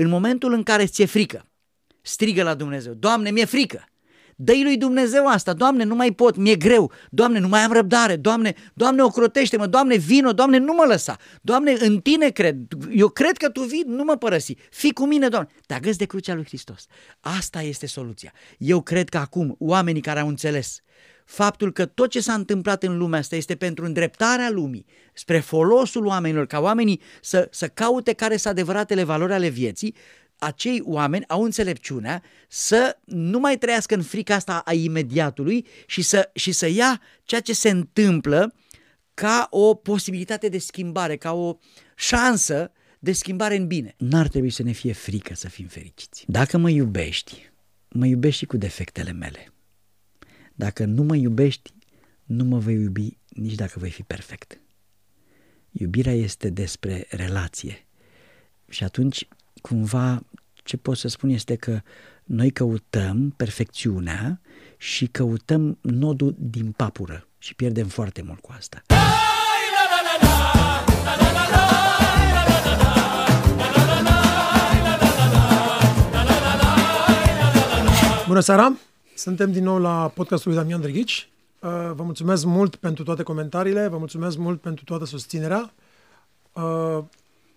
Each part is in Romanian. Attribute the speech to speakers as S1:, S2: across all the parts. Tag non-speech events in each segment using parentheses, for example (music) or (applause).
S1: În momentul în care ți-e frică, strigă la Dumnezeu, Doamne, mi-e frică, dă lui Dumnezeu asta, Doamne, nu mai pot, mi-e greu, Doamne, nu mai am răbdare, Doamne, Doamne, ocrotește-mă, Doamne, vino, Doamne, nu mă lăsa, Doamne, în Tine cred, eu cred că Tu vii, nu mă părăsi, fii cu mine, Doamne, te agăți de crucea lui Hristos. Asta este soluția. Eu cred că acum oamenii care au înțeles faptul că tot ce s-a întâmplat în lumea asta este pentru îndreptarea lumii, spre folosul oamenilor, ca oamenii să, să caute care sunt adevăratele valori ale vieții, acei oameni au înțelepciunea să nu mai trăiască în frica asta a imediatului și să, și să ia ceea ce se întâmplă ca o posibilitate de schimbare, ca o șansă de schimbare în bine. N-ar trebui să ne fie frică să fim fericiți. Dacă mă iubești, mă iubești și cu defectele mele. Dacă nu mă iubești, nu mă vei iubi nici dacă voi fi perfect. Iubirea este despre relație. Și atunci, cumva, ce pot să spun este că noi căutăm perfecțiunea și căutăm nodul din papură și pierdem foarte mult cu asta.
S2: Bună seara! Suntem din nou la podcastul lui Damian Drăghici. Uh, vă mulțumesc mult pentru toate comentariile, vă mulțumesc mult pentru toată susținerea. Uh,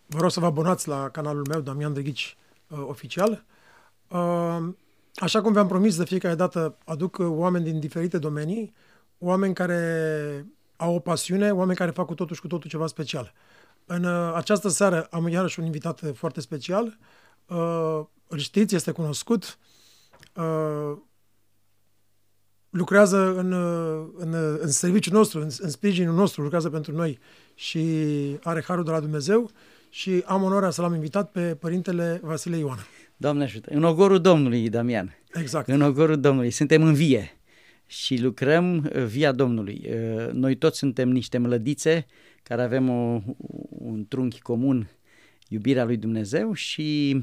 S2: vă rog să vă abonați la canalul meu, Damian Drăghici uh, Oficial. Așa cum v-am promis de fiecare dată, aduc oameni din diferite domenii, oameni care au o pasiune, oameni care fac cu totul și cu totul ceva special. În această seară am iarăși un invitat foarte special. Îl știți, este cunoscut lucrează în, în, în serviciul nostru, în, în sprijinul nostru, lucrează pentru noi și are harul de la Dumnezeu și am onoarea să l-am invitat pe Părintele Vasile Ioana.
S1: Doamne ajută! În ogorul Domnului, Damian.
S2: Exact.
S1: În ogorul Domnului. Suntem în vie și lucrăm uh, via Domnului. Uh, noi toți suntem niște mlădițe care avem o, un trunchi comun, iubirea lui Dumnezeu și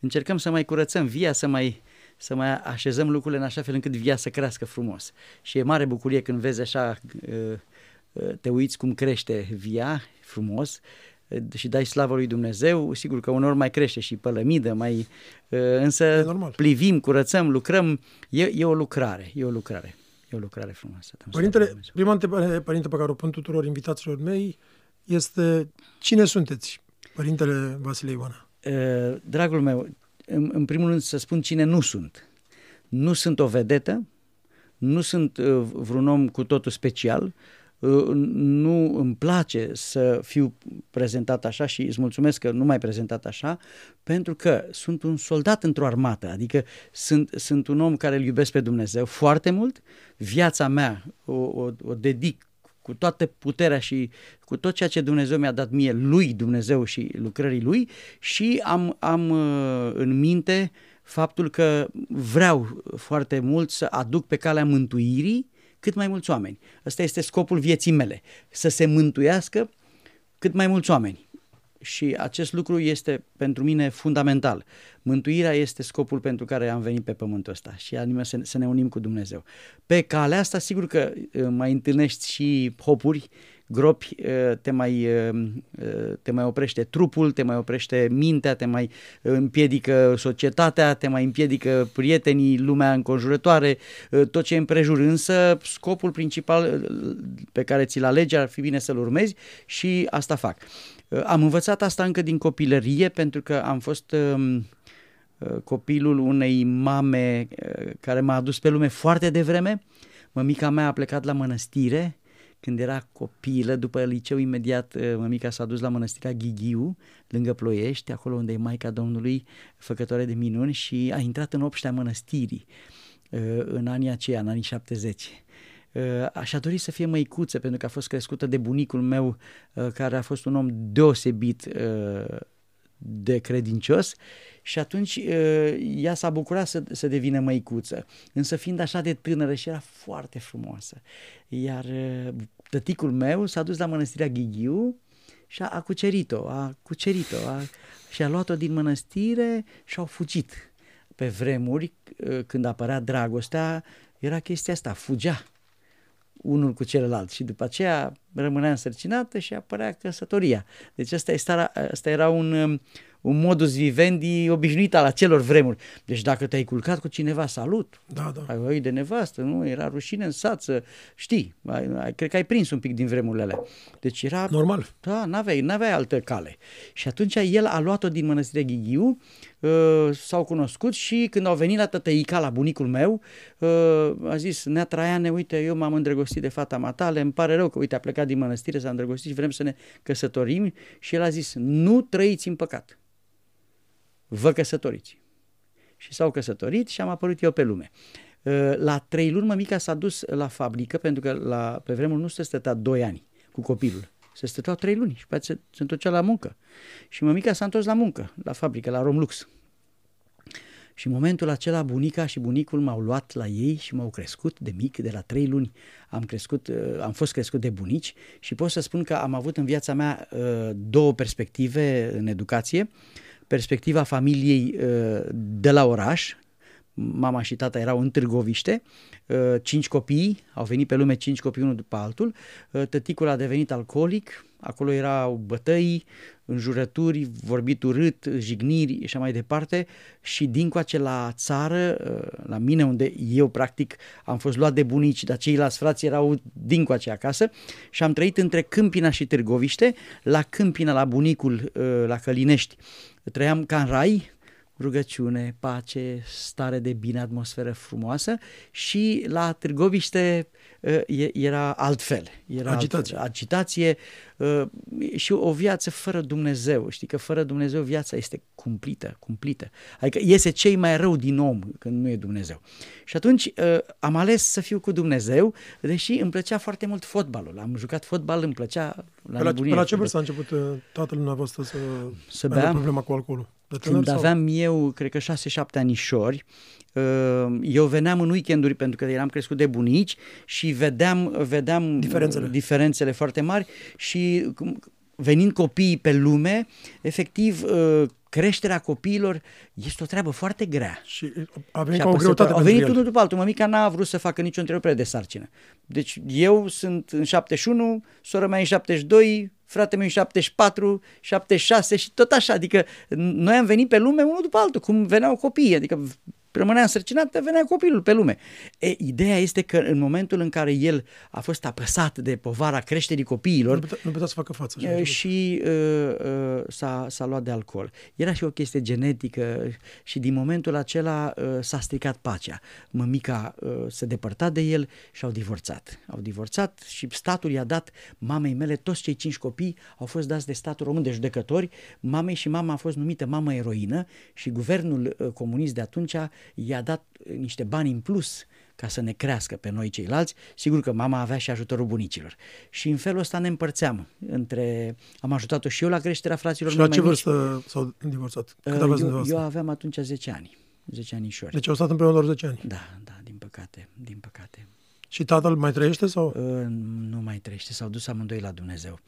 S1: încercăm să mai curățăm via, să mai să mai așezăm lucrurile în așa fel încât via să crească frumos. Și e mare bucurie când vezi așa, uh, uh, te uiți cum crește via frumos uh, și dai slavă lui Dumnezeu, sigur că unor mai crește și pălămidă, mai, însă plivim, curățăm, lucrăm, e, e o lucrare, e o lucrare. E o lucrare frumoasă.
S2: Părintele, prima întrebare, părinte, pe care o pun tuturor invitaților mei este cine sunteți, Părintele Vasile Ioana?
S1: Dragul meu, în, în primul rând să spun cine nu sunt. Nu sunt o vedetă, nu sunt uh, vreun om cu totul special, uh, nu îmi place să fiu prezentat așa și îți mulțumesc că nu mai prezentat așa, pentru că sunt un soldat într-o armată, adică sunt, sunt un om care îl iubesc pe Dumnezeu foarte mult, viața mea o, o, o dedic cu toată puterea și cu tot ceea ce Dumnezeu mi-a dat mie, lui Dumnezeu și lucrării lui și am, am uh, în minte faptul că vreau foarte mult să aduc pe calea mântuirii cât mai mulți oameni. Ăsta este scopul vieții mele, să se mântuiască cât mai mulți oameni și acest lucru este pentru mine fundamental. Mântuirea este scopul pentru care am venit pe pământul ăsta și anume să, să ne unim cu Dumnezeu. Pe calea asta, sigur că uh, mai întâlnești și hopuri, gropi, uh, te mai, uh, te mai oprește trupul, te mai oprește mintea, te mai împiedică societatea, te mai împiedică prietenii, lumea înconjurătoare, tot ce e împrejur. Însă scopul principal pe care ți-l alegi ar fi bine să-l urmezi și asta fac. Uh, am învățat asta încă din copilărie pentru că am fost um, uh, copilul unei mame uh, care m-a adus pe lume foarte devreme. Mămica mea a plecat la mănăstire când era copilă, după liceu imediat mămica s-a dus la mănăstirea Ghighiu, lângă Ploiești, acolo unde e Maica Domnului, făcătoare de minuni și a intrat în obștea mănăstirii în anii aceia, în anii 70. Uh, aș a dori să fie măicuță pentru că a fost crescută de bunicul meu uh, care a fost un om deosebit uh, de credincios și atunci ea s-a bucurat să, să devină măicuță, însă fiind așa de tânără și era foarte frumoasă. Iar tăticul meu s-a dus la mănăstirea Ghighiu și a, a cucerit-o, a cucerit-o a, și a luat-o din mănăstire și au fugit. Pe vremuri, când apărea dragostea, era chestia asta, fugea unul cu celălalt și după aceea rămânea însărcinată și apărea căsătoria. Deci asta, asta, asta era un, um, un modus vivendi obișnuit al acelor vremuri. Deci dacă te-ai culcat cu cineva, salut,
S2: Da, da.
S1: ai oi de nevastă, nu? Era rușine în sat să știi. Ai, ai, cred că ai prins un pic din vremurile alea. Deci era...
S2: Normal.
S1: Da, n-aveai, n-aveai altă cale. Și atunci el a luat-o din mănăstirea Ghighiu, uh, s-au cunoscut și când au venit la tătăica, la bunicul meu, uh, a zis, Nea Traiane, uite, eu m-am îndrăgostit de fata matale, îmi pare rău că, uite, a plecat din mănăstire, s-a îndrăgostit și vrem să ne căsătorim. Și el a zis, nu trăiți în păcat, vă căsătoriți. Și s-au căsătorit și am apărut eu pe lume. Uh, La trei luni mămica s-a dus la fabrică, pentru că la, pe vremuri nu se stătea doi ani cu copilul. Se stăteau trei luni și pe aceea se, se întorcea la muncă. Și mămica s-a întors la muncă, la fabrică, la Romlux. Și în momentul acela bunica și bunicul m-au luat la ei și m-au crescut de mic, de la trei luni am, crescut, uh, am fost crescut de bunici și pot să spun că am avut în viața mea uh, două perspective în educație. Perspectiva familiei uh, de la oraș, mama și tata erau în Târgoviște, uh, cinci copii, au venit pe lume cinci copii unul după altul, Uh, tăticul a devenit alcoolic, acolo erau bătăi, înjurături, vorbit urât, jigniri și așa mai departe. Și dincoace la țară, uh, la mine unde eu practic am fost luat de bunici, dar ceilalți frați erau dincoace acasă. Și am trăit între Câmpina și Târgoviște, la Câmpina, la bunicul, uh, la Călinești. Trăiam ca în rai, rugăciune, pace, stare de bine, atmosferă frumoasă și la Târgoviște uh, e- era altfel. Era
S2: Agitație.
S1: Alt, agitație uh, și o viață fără Dumnezeu. Știi că fără Dumnezeu viața este cumplită, cumplită. Adică iese cei mai rău din om când nu e Dumnezeu. Și atunci uh, am ales să fiu cu Dumnezeu, deși îmi plăcea foarte mult fotbalul. Am jucat fotbal, îmi plăcea la
S2: Pe la,
S1: nebunie.
S2: pe la ce vârstă a început uh, tatăl dumneavoastră să,
S1: Să
S2: aibă
S1: bea?
S2: problema cu alcoolul? De tânăr
S1: Când
S2: sau?
S1: aveam eu, cred că 6-7 anișori, uh, eu veneam în weekenduri pentru că eram crescut de bunici și vedeam, vedeam
S2: Diferențele.
S1: diferențele foarte mari și cum- venind copiii pe lume, efectiv uh, creșterea copiilor este o treabă foarte grea.
S2: Și a venit
S1: Și
S2: ca o
S1: apăsător.
S2: greutate
S1: Au
S2: pentru
S1: venit
S2: el.
S1: unul după altul. Mămica n-a vrut să facă nicio întrerupere de sarcină. Deci eu sunt în 71, sora mea în 72, fratele meu în 74, 76 și tot așa. Adică noi am venit pe lume unul după altul, cum veneau copiii. Adică rămânea însărcinat, venea copilul pe lume. E, ideea este că în momentul în care el a fost apăsat de povara creșterii copiilor,
S2: Nu putea, nu putea să facă față. Așa,
S1: Uh, și uh, uh, s-a, s-a luat de alcool. Era și o chestie genetică și din momentul acela uh, s-a stricat pacea. Mămica uh, se depărta de el și au divorțat. Au divorțat și statul i-a dat mamei mele, toți cei cinci copii au fost dați de statul român de judecători. Mamei și mama a fost numită mamă eroină și guvernul uh, comunist de atunci i-a dat uh, niște bani în plus ca să ne crească pe noi ceilalți. Sigur că mama avea și ajutorul bunicilor. Și în felul ăsta ne împărțeam. Între... Am ajutat-o și eu la creșterea fraților
S2: și la
S1: mei
S2: ce
S1: mai mici.
S2: vârstă s-au divorțat? Cât
S1: Uh,
S2: aveați
S1: eu,
S2: dumneavoastră?
S1: eu aveam atunci 10 ani. 10 anișori.
S2: Deci au stat împreună doar 10 ani.
S1: Da, da, din păcate, din păcate.
S2: Și tatăl mai trăiește sau?
S1: Uh, nu mai trăiește, s-au dus amândoi la Dumnezeu.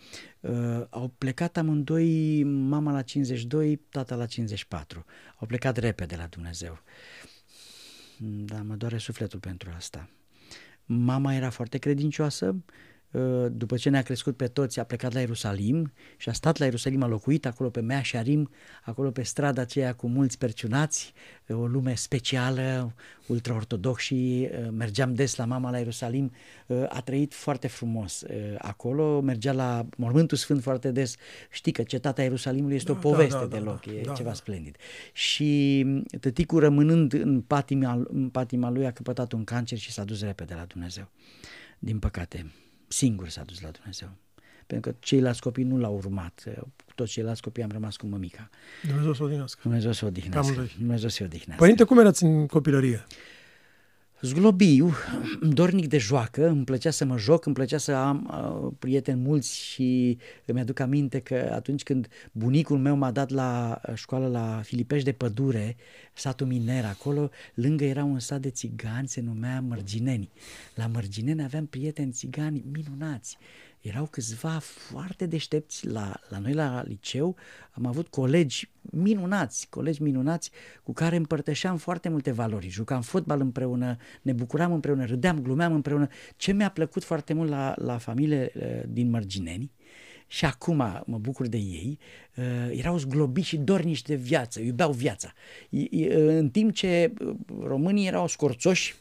S1: Uh, au plecat amândoi, mama la 52, tata la 54. Au plecat repede la Dumnezeu. Da, mă doare sufletul pentru asta. Mama era foarte credincioasă, uh, după ce ne-a crescut pe toți, a plecat la Ierusalim și a stat la Ierusalim, a locuit acolo pe Mea Sharim, acolo pe strada aceea cu mulți perciunați, uh, o lume specială, ultraortodox și uh, mergeam des la mama la Ierusalim, uh, a trăit foarte frumos uh, acolo, mergea la Mormântul Sfânt foarte des, știi că cetatea Ierusalimului este
S2: Da,
S1: o poveste
S2: da, da,
S1: deloc,
S2: da,
S1: e
S2: da,
S1: ceva
S2: da.
S1: splendid. Și tăticul rămânând în patima, în patima lui a căpătat un cancer și s-a dus repede la Dumnezeu. Din păcate, singur s-a dus la Dumnezeu. Pentru că ceilalți copii nu l-au urmat. Toți ceilalți copii am rămas cu mămica.
S2: Dumnezeu să o odinească.
S1: Dumnezeu să o
S2: Pe
S1: odihnească.
S2: amândoi.
S1: Dumnezeu să o odihnească.
S2: Părinte, cum erați în copilărie?
S1: Zglobiu, dornic de joacă, îmi plăcea să mă joc, îmi plăcea să am uh, prieteni mulți și îmi aduc aminte că atunci când bunicul meu m-a dat la uh, școală la Filipești de Pădure, satul Miner, acolo lângă era un sat de țigani, se numea Mărgineni. La Mărgineni aveam prieteni țigani minunați. Erau câțiva foarte deștepți la, la noi la liceu, am avut colegi minunați, colegi minunați cu care împărtășeam foarte multe valori. Jucam fotbal împreună, ne bucuram împreună, râdeam, glumeam împreună. Ce mi-a plăcut foarte mult la, la familie eh, din Mărgineni și acum mă bucur de ei, uh, erau zglobiți și dornici de viață, iubeau viața. În timp ce românii erau scorțoși,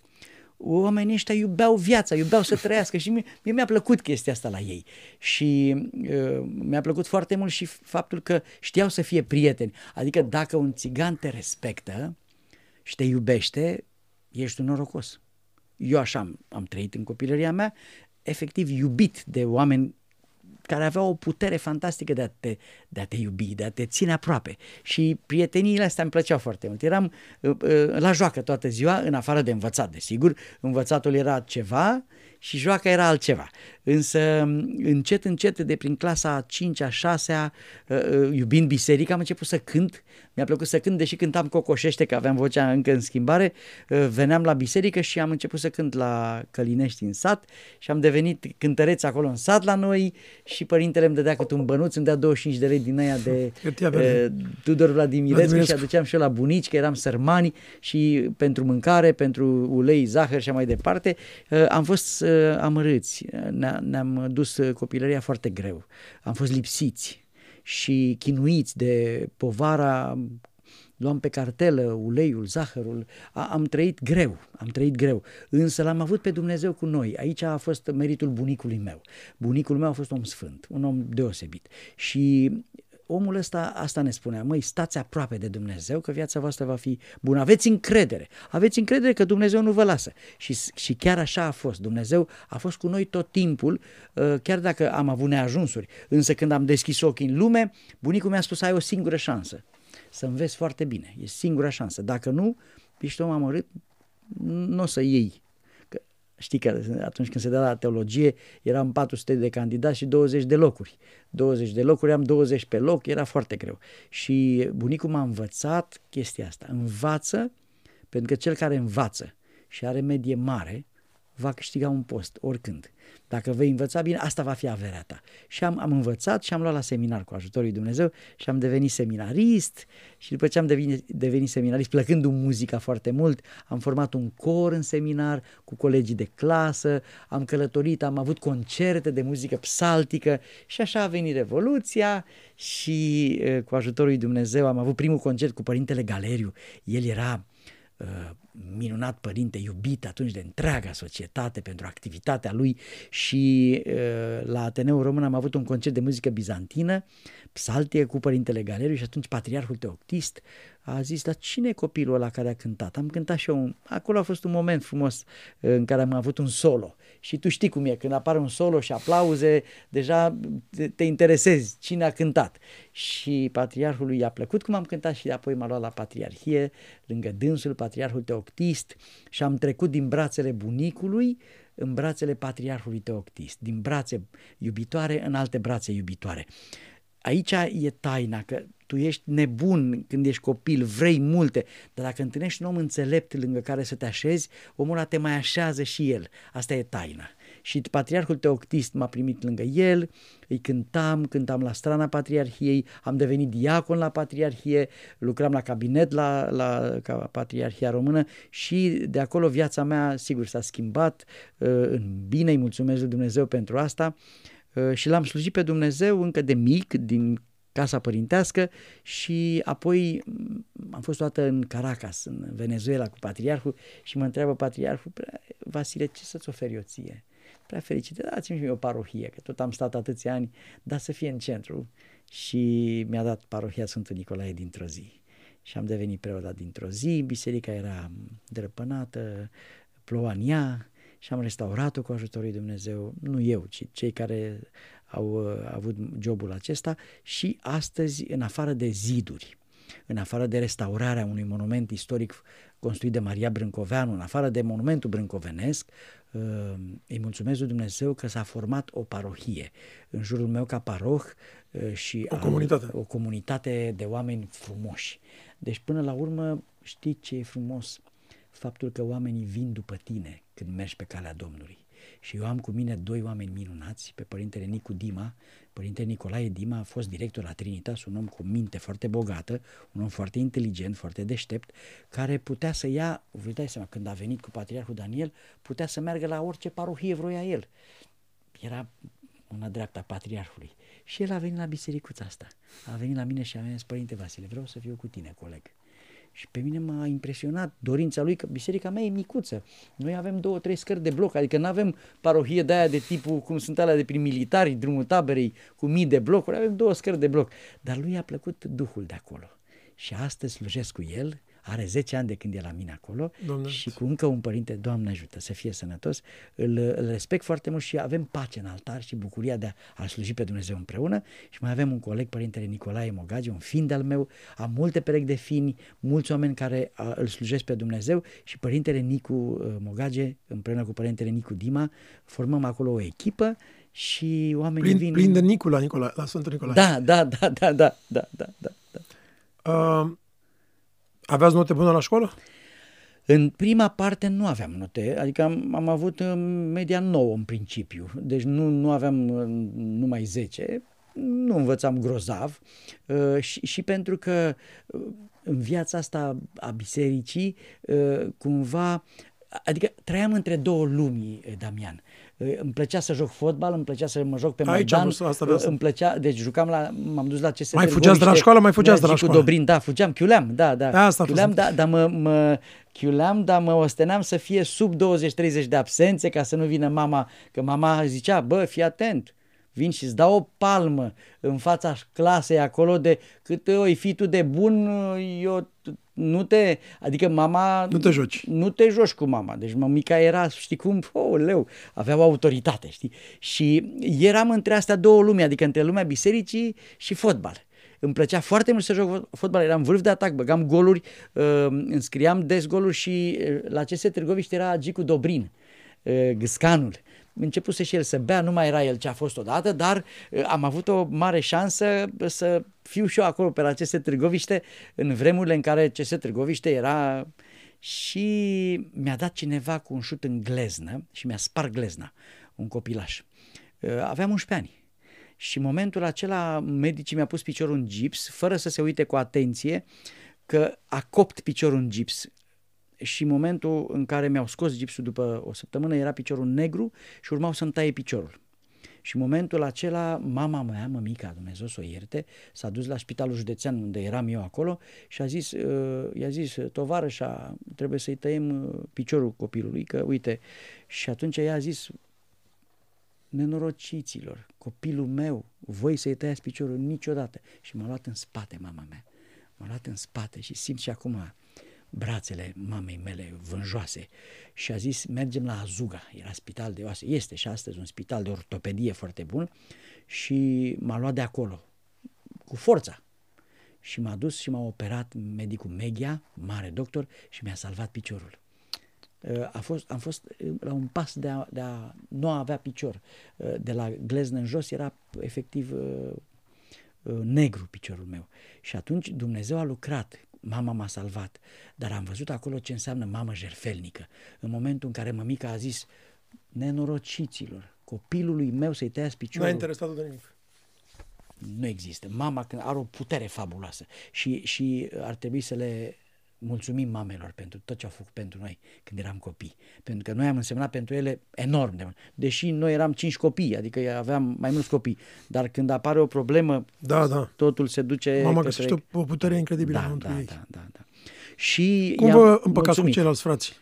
S1: oamenii ăștia iubeau viața, iubeau să trăiască și mie, mie mi-a plăcut chestia asta la ei. Și uh, mi-a plăcut foarte mult și faptul că știau să fie prieteni. Adică dacă un țigan te respectă și te iubește, ești un norocos. Eu așa am, am trăit în copilăria mea, efectiv iubit de oameni care avea o putere fantastică de a, te, de a te iubi, de a te ține aproape. Și prieteniile astea îmi plăceau foarte mult. Eram uh, uh, la joacă toată ziua, în afară de învățat, desigur. Învățatul era ceva și joaca era altceva. Însă încet, încet, de prin clasa 5-a, 6-a, uh, uh, iubind biserica, am început să cânt. Mi-a plăcut să cânt, deși cântam cocoșește, că aveam vocea încă în schimbare. Uh, veneam la biserică și am început să cânt la Călinești în sat și am devenit cântăreț acolo în sat la noi și părintele îmi dădea cât un bănuț, îmi dea 25 de lei din aia de (laughs) uh, Tudor Vladimirescu și aduceam și eu la bunici, că eram sărmani și pentru mâncare, pentru ulei, zahăr și mai departe. Uh, am fost uh, amărâți. Ne-a, ne-am dus uh, copilăria foarte greu. Am fost lipsiți și chinuiți de povara luam pe cartelă uleiul, zahărul, a, am trăit greu, am trăit greu, însă l-am avut pe Dumnezeu cu noi. Aici a fost meritul bunicului meu. Bunicul meu a fost om sfânt, un om deosebit și omul ăsta asta ne spunea, măi, stați aproape de Dumnezeu că viața voastră va fi bună. Aveți încredere, aveți încredere că Dumnezeu nu vă lasă. Și, și chiar așa a fost. Dumnezeu a fost cu noi tot timpul, uh, chiar dacă am avut neajunsuri. Însă când am deschis ochii în lume, bunicul mi-a spus, ai o singură șansă, să înveți foarte bine. E singura șansă. Dacă nu, ești om amărât, nu o să iei Știi că atunci când se dea la teologie eram 400 de candidați și 20 de locuri. 20 de locuri, am 20 pe loc, era foarte greu. Și bunicul m-a învățat chestia asta. Învață, pentru că cel care învață și are medie mare, va câștiga un post, oricând. Dacă vei învăța bine, asta va fi averea ta. Și am, am învățat și am luat la seminar cu ajutorul lui Dumnezeu și am devenit seminarist și după ce am devenit, devenit seminarist, plăcându-mi muzica foarte mult, am format un cor în seminar cu colegii de clasă, am călătorit, am avut concerte de muzică psaltică și așa a venit Revoluția și cu ajutorul lui Dumnezeu am avut primul concert cu Părintele Galeriu. El era uh, minunat părinte, iubit atunci de întreaga societate pentru activitatea lui și uh, la Ateneul Român am avut un concert de muzică bizantină, psaltie cu părintele Galeriu și atunci patriarhul Teoctist a zis, dar cine e copilul ăla care a cântat? Am cântat și eu, un... acolo a fost un moment frumos uh, în care am avut un solo și tu știi cum e, când apare un solo și aplauze, deja te, te interesezi cine a cântat. Și patriarhului i-a plăcut cum am cântat și apoi m-a luat la patriarhie, lângă dânsul, patriarhul Teoctist și am trecut din brațele bunicului în brațele patriarhului Teoctist, din brațe iubitoare în alte brațe iubitoare. Aici e taina, că tu ești nebun când ești copil, vrei multe, dar dacă întâlnești un om înțelept lângă care să te așezi, omul ăla te mai așează și el. Asta e taina. Și patriarhul Teoctist m-a primit lângă el, îi cântam, cântam la strana patriarhiei, am devenit diacon la patriarhie, lucram la cabinet la, la ca patriarhia română și de acolo viața mea, sigur, s-a schimbat uh, în bine, îi mulțumesc lui Dumnezeu pentru asta uh, și l-am slujit pe Dumnezeu încă de mic, din casa părintească și apoi mm, am fost toată în Caracas, în Venezuela cu patriarhul și mă întreabă patriarhul, Vasile, ce să-ți oferi eu ție? Prea fericit, dați-mi o parohie, că tot am stat atâția ani, dar să fie în centru. Și mi-a dat parohia Sfântul Nicolae dintr-o zi. Și am devenit preot dintr-o zi, biserica era drăpânată, ploua în ea și am restaurat-o cu ajutorul lui Dumnezeu, nu eu, ci cei care au uh, avut jobul acesta și astăzi, în afară de ziduri, în afară de restaurarea unui monument istoric construit de Maria Brâncoveanu, în afară de monumentul brâncovenesc, uh, îi mulțumesc lui Dumnezeu că s-a format o parohie în jurul meu ca paroh uh, și
S2: o comunitate.
S1: o comunitate de oameni frumoși. Deci până la urmă știi ce e frumos? Faptul că oamenii vin după tine când mergi pe calea Domnului și eu am cu mine doi oameni minunați, pe părintele Nicu Dima, părintele Nicolae Dima a fost director la Trinitas, un om cu minte foarte bogată, un om foarte inteligent, foarte deștept, care putea să ia, vă dați seama, când a venit cu patriarhul Daniel, putea să meargă la orice parohie vroia el. Era mâna dreapta patriarhului. Și el a venit la bisericuța asta. A venit la mine și a zis, Părinte Vasile, vreau să fiu cu tine, coleg. Și pe mine m-a impresionat dorința lui că biserica mea e micuță. Noi avem două, trei scări de bloc, adică nu avem parohie de aia de tipul cum sunt alea de prin militari, drumul taberei cu mii de blocuri, avem două scări de bloc. Dar lui a plăcut Duhul de acolo. Și astăzi slujesc cu el are 10 ani de când e la mine acolo
S2: Doamne
S1: și cu încă un părinte, Doamne ajută, să fie sănătos, îl, îl respect foarte mult și avem pace în altar și bucuria de a, a sluji pe Dumnezeu împreună și mai avem un coleg, părintele Nicolae Mogage, un fin de-al meu, am multe perechi de fini, mulți oameni care a, îl slujesc pe Dumnezeu și părintele Nicu uh, Mogage, împreună cu părintele Nicu Dima, formăm acolo o echipă și oamenii
S2: Plin,
S1: vin...
S2: plin de Nicula, Nicola, la Sfântul Nicolae.
S1: Da, da, da, da, da, da, da, da. da.
S2: Uh, aveați note bune la școală?
S1: În prima parte nu aveam note, adică am, am avut uh, media 9 în principiu, deci nu, nu aveam uh, numai 10, nu învățam grozav uh, și, și pentru că în viața asta a bisericii cumva, adică trăiam între două lumi, Damian. Îmi plăcea să joc fotbal, îmi plăcea să mă joc pe
S2: Aici
S1: Maidan.
S2: Asta vreau să...
S1: Îmi plăcea, deci jucam la, m-am dus la CS
S2: Mai fugeați de la școală, mai fugeați de la școală.
S1: cu Dobrin, da, fugeam, chiuleam, da, da.
S2: Asta
S1: chiuleam, da, dar mă, mă, chiuleam, dar mă osteneam să fie sub 20-30 de absențe ca să nu vină mama, că mama zicea, bă, fii atent, vin și îți dau o palmă în fața clasei acolo de cât oi fi tu de bun, eu nu te, adică mama...
S2: Nu te joci.
S1: Nu te joci cu mama. Deci mămica era, știi cum, oh, leu, avea o autoritate, știi? Și eram între astea două lumi, adică între lumea bisericii și fotbal. Îmi plăcea foarte mult să joc fotbal, eram vârf de atac, băgam goluri, uh, înscriam des goluri și uh, la CS Târgoviște era Gicu Dobrin, uh, Gâscanul începuse și el să bea, nu mai era el ce a fost odată, dar uh, am avut o mare șansă să fiu și eu acolo pe la CS Târgoviște în vremurile în care CS Târgoviște era și mi-a dat cineva cu un șut în gleznă și mi-a spart glezna, un copilaș. Uh, aveam 11 ani. Și în momentul acela medicii mi-a pus piciorul în gips, fără să se uite cu atenție că a copt piciorul în gips și în momentul în care mi-au scos gipsul după o săptămână era piciorul negru și urmau să-mi taie piciorul. Și în momentul acela, mama mea, mămica, Dumnezeu să o ierte, s-a dus la spitalul județean unde eram eu acolo și a zis, uh, i-a zis, tovarășa, trebuie să-i tăiem uh, piciorul copilului, că uite, și atunci ea a zis, nenorociților, copilul meu, voi să-i tăiați piciorul niciodată. Și m-a luat în spate mama mea, m-a luat în spate și simt și acum brațele mamei mele vânjoase și a zis mergem la Azuga, era spital de oase, este și astăzi un spital de ortopedie foarte bun și m-a luat de acolo cu forța și m-a dus și m-a operat medicul Meghia, mare doctor și mi-a salvat piciorul. Uh, a fost, am fost uh, la un pas de a, de a nu avea picior. Uh, de la gleznă în jos era efectiv negru piciorul meu. Și atunci Dumnezeu a lucrat mama m-a salvat, dar am văzut acolo ce înseamnă mamă jerfelnică. În momentul în care mămica a zis, nenorociților, copilului meu să-i tăiați piciorul.
S2: Nu a interesat de nimic.
S1: Nu există. Mama are o putere fabuloasă și, și ar trebui să le mulțumim mamelor pentru tot ce au făcut pentru noi când eram copii. Pentru că noi am însemnat pentru ele enorm de mult. Deși noi eram cinci copii, adică aveam mai mulți copii. Dar când apare o problemă,
S2: da, da.
S1: totul se duce...
S2: Mama către... găsește o putere incredibilă
S1: da,
S2: în
S1: da,
S2: ei.
S1: da, da, da. Și
S2: Cum vă împăcați cu ceilalți frați?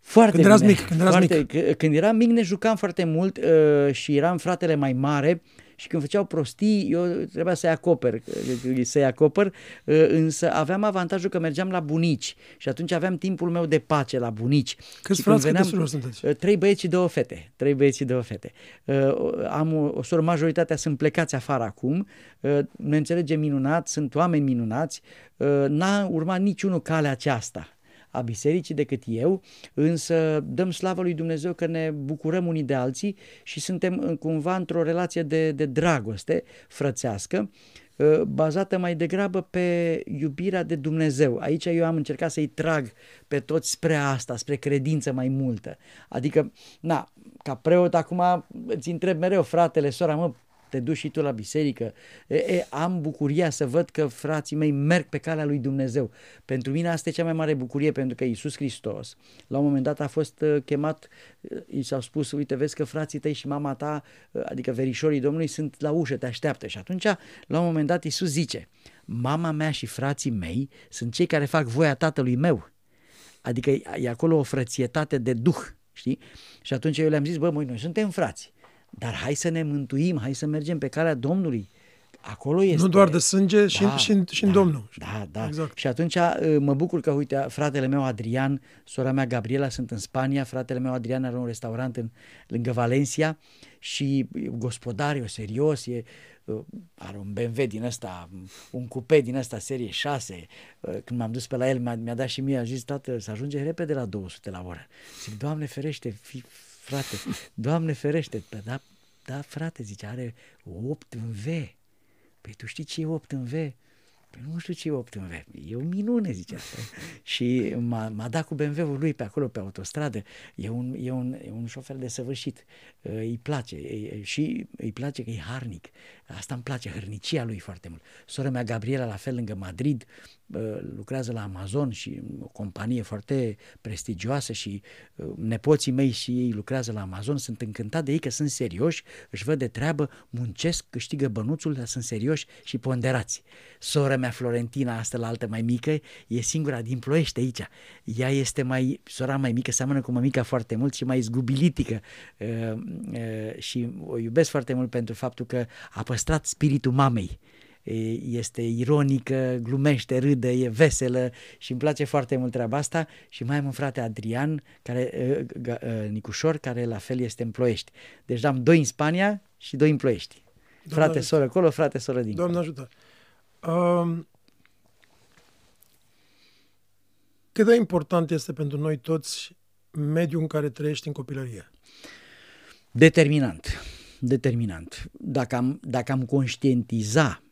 S1: Foarte
S2: când erați
S1: bine.
S2: mic, când erați
S1: foarte,
S2: mic.
S1: Când eram mic ne jucam foarte mult uh, și eram fratele mai mare și când făceau prostii, eu trebuia să-i acoper, să-i acoper, uh, însă aveam avantajul că mergeam la bunici și atunci aveam timpul meu de pace la bunici.
S2: Câți
S1: și
S2: frați,
S1: veneam,
S2: câte sunteți?
S1: Uh, trei băieți și două fete. Trei băieți și două fete. Uh, am o, o soră, majoritatea sunt plecați afară acum, ne înțelegem minunat, sunt oameni minunați, n-a urmat niciunul calea aceasta a bisericii decât eu, însă dăm slavă lui Dumnezeu că ne bucurăm unii de alții și suntem cumva într-o relație de, de dragoste frățească, ă, bazată mai degrabă pe iubirea de Dumnezeu. Aici eu am încercat să-i trag pe toți spre asta, spre credință mai multă. Adică, na, ca preot acum îți întreb mereu, fratele, sora, mă, te duci și tu la biserică. E, e, am bucuria să văd că frații mei merg pe calea lui Dumnezeu. Pentru mine asta e cea mai mare bucurie, pentru că Iisus Hristos, la un moment dat a fost uh, chemat, uh, i s-au spus, uite, vezi că frații tăi și mama ta, uh, adică verișorii Domnului, sunt la ușă, te așteaptă. Și atunci, la un moment dat, Iisus zice, mama mea și frații mei sunt cei care fac voia tatălui meu. Adică e acolo o frățietate de duh, știi? Și atunci eu le-am zis, bă, noi suntem frați, dar hai să ne mântuim, hai să mergem pe calea Domnului. Acolo este...
S2: Nu doar de sânge,
S1: da,
S2: și, și, și
S1: da,
S2: în Domnul.
S1: Da, da.
S2: Exact.
S1: Și atunci uh, mă bucur că, uite, fratele meu Adrian, sora mea Gabriela sunt în Spania, fratele meu Adrian are un restaurant în, lângă Valencia și gospodar, e serios, e, uh, are un BMW din ăsta, un cupe din ăsta serie 6. Uh, când m-am dus pe la el, mi-a, mi-a dat și mie, a zis, tată, să ajunge repede la 200 la oră. Zic, Doamne ferește, fi, frate, Doamne ferește, da, da, frate, zice, are 8 în V. Păi tu știi ce e 8 în V? Păi nu știu ce e 8 în V. E o minune, zice asta. și m-a, m-a dat cu BMW-ul lui pe acolo, pe autostradă. E un, e un, e un șofer de săvârșit. Îi place. E, și îi place că e harnic. Asta îmi place, hărnicia lui foarte mult. Sora mea Gabriela, la fel, lângă Madrid, lucrează la Amazon și o companie foarte prestigioasă și nepoții mei și ei lucrează la Amazon, sunt încântat de ei că sunt serioși, își văd de treabă, muncesc, câștigă bănuțul, dar sunt serioși și ponderați. Sora mea Florentina, asta la altă mai mică, e singura din Ploiești aici. Ea este mai, sora mai mică, seamănă cu mămica foarte mult și mai zgubilitică și o iubesc foarte mult pentru faptul că a păstrat spiritul mamei este ironică, glumește, râde, e veselă și îmi place foarte mult treaba asta și mai am un frate Adrian, care, Nicușor, care la fel este în Ploiești. Deci am doi în Spania și doi în Ploiești. Doamne frate, ajută. soră acolo, frate, soră din.
S2: Doamne ajută. Um, cât de important este pentru noi toți mediul în care trăiești în copilărie?
S1: Determinant. Determinant. Dacă am, dacă am conștientiza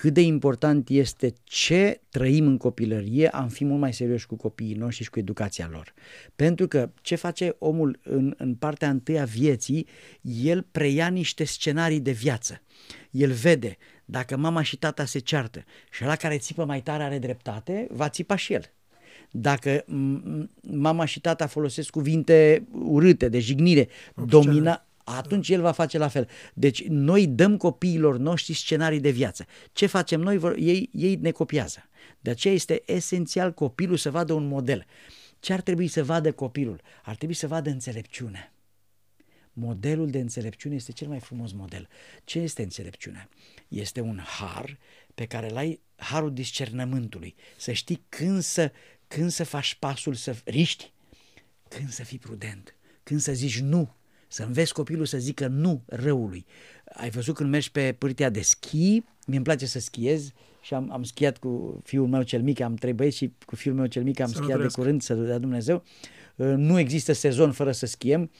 S1: cât de important este ce trăim în copilărie, am fi mult mai serioși cu copiii noștri și cu educația lor. Pentru că ce face omul în, în partea întâi a vieții, el preia niște scenarii de viață. El vede, dacă mama și tata se ceartă și la care țipă mai tare are dreptate, va țipa și el. Dacă mama și tata folosesc cuvinte urâte, de jignire, domina, atunci el va face la fel. Deci noi dăm copiilor noștri scenarii de viață. Ce facem noi? Ei, ei ne copiază. De aceea este esențial copilul să vadă un model. Ce ar trebui să vadă copilul? Ar trebui să vadă înțelepciune. Modelul de înțelepciune este cel mai frumos model. Ce este înțelepciunea? Este un har pe care îl ai, harul discernământului. Să știi când să, când să faci pasul să riști, când să fii prudent, când să zici nu, să înveți copilul să zică nu răului. Ai văzut când mergi pe pârtia de schi, mi îmi place să schiez și am, am schiat cu fiul meu cel mic, am trei băieți și cu fiul meu cel mic am să schiat de curând, să dea Dumnezeu. Uh, nu există sezon fără să schiem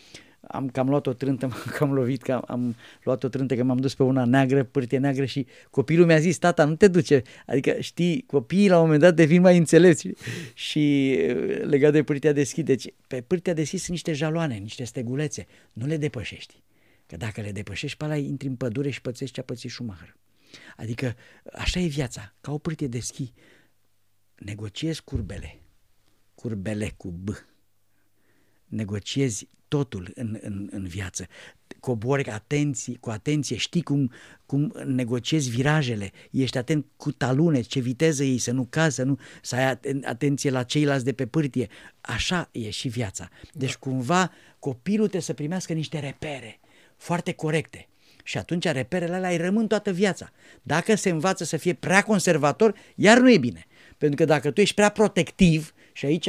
S1: am cam luat o trântă, (laughs) m-am cam lovit, că am, am luat o trântă că m-am dus pe una neagră, pârtie neagră și copilul mi-a zis, tata, nu te duce. Adică, știi, copiii la un moment dat devin mai înțelepți (laughs) și uh, legat de pârtia deschis. Deci, pe pârtia deschis sunt niște jaloane, niște stegulețe. Nu le depășești. Că dacă le depășești, pe ăla intri în pădure și pățești ce a pățit Schumacher. Adică, așa e viața, ca o pârtie de schi. Negociezi curbele, curbele cu B. Negociezi totul în, în, în viață. Cobori atenție, cu atenție, știi cum, cum negociezi virajele, ești atent cu talune, ce viteză ei, să nu cazi, să, nu, să ai atenție la ceilalți de pe pârtie. Așa e și viața. Deci da. cumva copilul trebuie să primească niște repere foarte corecte. Și atunci reperele alea îi rămân toată viața. Dacă se învață să fie prea conservator, iar nu e bine. Pentru că dacă tu ești prea protectiv, și aici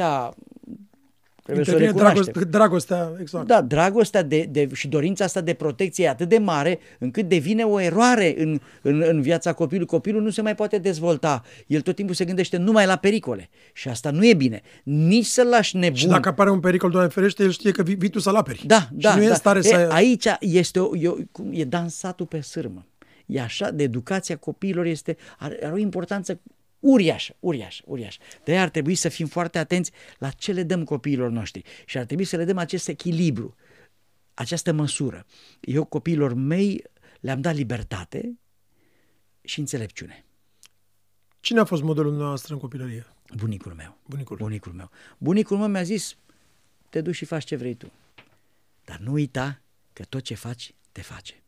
S1: Trebuie să o
S2: Dragoste, dragostea, exact.
S1: Da, dragostea de, de, și dorința asta de protecție e atât de mare încât devine o eroare în, în, în viața copilului. Copilul nu se mai poate dezvolta. El tot timpul se gândește numai la pericole. Și asta nu e bine. Nici să-l lași nebun.
S2: Și dacă apare un pericol, Doamne ferește, el știe că vii, vii tu să-l aperi.
S1: Da, da.
S2: Și nu
S1: da.
S2: e stare
S1: e,
S2: să...
S1: Aici este o, e, e dansatul pe sârmă. E așa, de educația copiilor este, are, are o importanță uriaș, uriaș, uriaș. De aia ar trebui să fim foarte atenți la ce le dăm copiilor noștri și ar trebui să le dăm acest echilibru, această măsură. Eu copiilor mei le-am dat libertate și înțelepciune.
S2: Cine a fost modelul noastră în copilărie?
S1: Bunicul meu.
S2: Bunicul.
S1: Bunicul meu. Bunicul meu mi-a zis, te duci și faci ce vrei tu. Dar nu uita că tot ce faci, te face.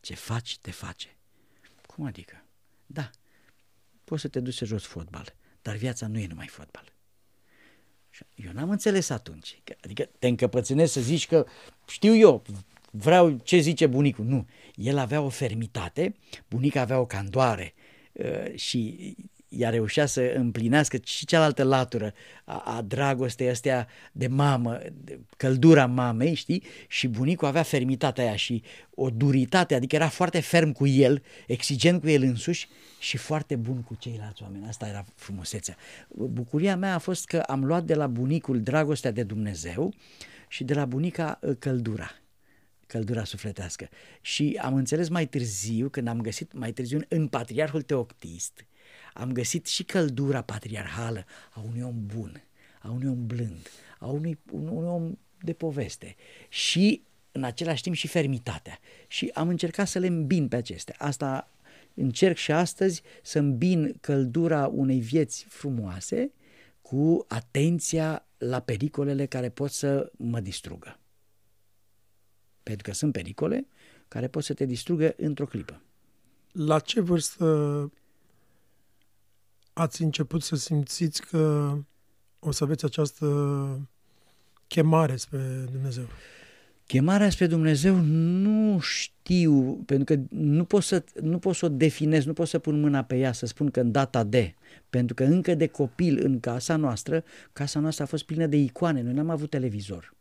S1: Ce faci, te face. Cum adică? Da, poți să te duci să joci fotbal, dar viața nu e numai fotbal. Eu n-am înțeles atunci. Adică te încăpățânezi să zici că știu eu, vreau ce zice bunicul. Nu, el avea o fermitate, bunica avea o candoare uh, și ea reușea să împlinească și cealaltă latură a, a dragostei astea de mamă, de căldura mamei, știi? Și bunicul avea fermitatea aia și o duritate, adică era foarte ferm cu el, exigent cu el însuși și foarte bun cu ceilalți oameni. Asta era frumusețea. Bucuria mea a fost că am luat de la bunicul dragostea de Dumnezeu și de la bunica uh, căldura căldura sufletească. Și am înțeles mai târziu, când am găsit mai târziu în Patriarhul Teoctist, am găsit și căldura patriarhală a unui om bun, a unui om blând, a unui, unui om de poveste și în același timp și fermitatea. Și am încercat să le îmbin pe acestea. Asta încerc și astăzi să îmbin căldura unei vieți frumoase cu atenția la pericolele care pot să mă distrugă. Pentru că sunt pericole care pot să te distrugă într-o clipă.
S2: La ce vârstă ați început să simțiți că o să aveți această chemare spre Dumnezeu?
S1: Chemarea spre Dumnezeu nu știu, pentru că nu pot, să, nu pot să o definez, nu pot să pun mâna pe ea, să spun că în data de, pentru că încă de copil în casa noastră, casa noastră a fost plină de icoane, noi n-am avut televizor.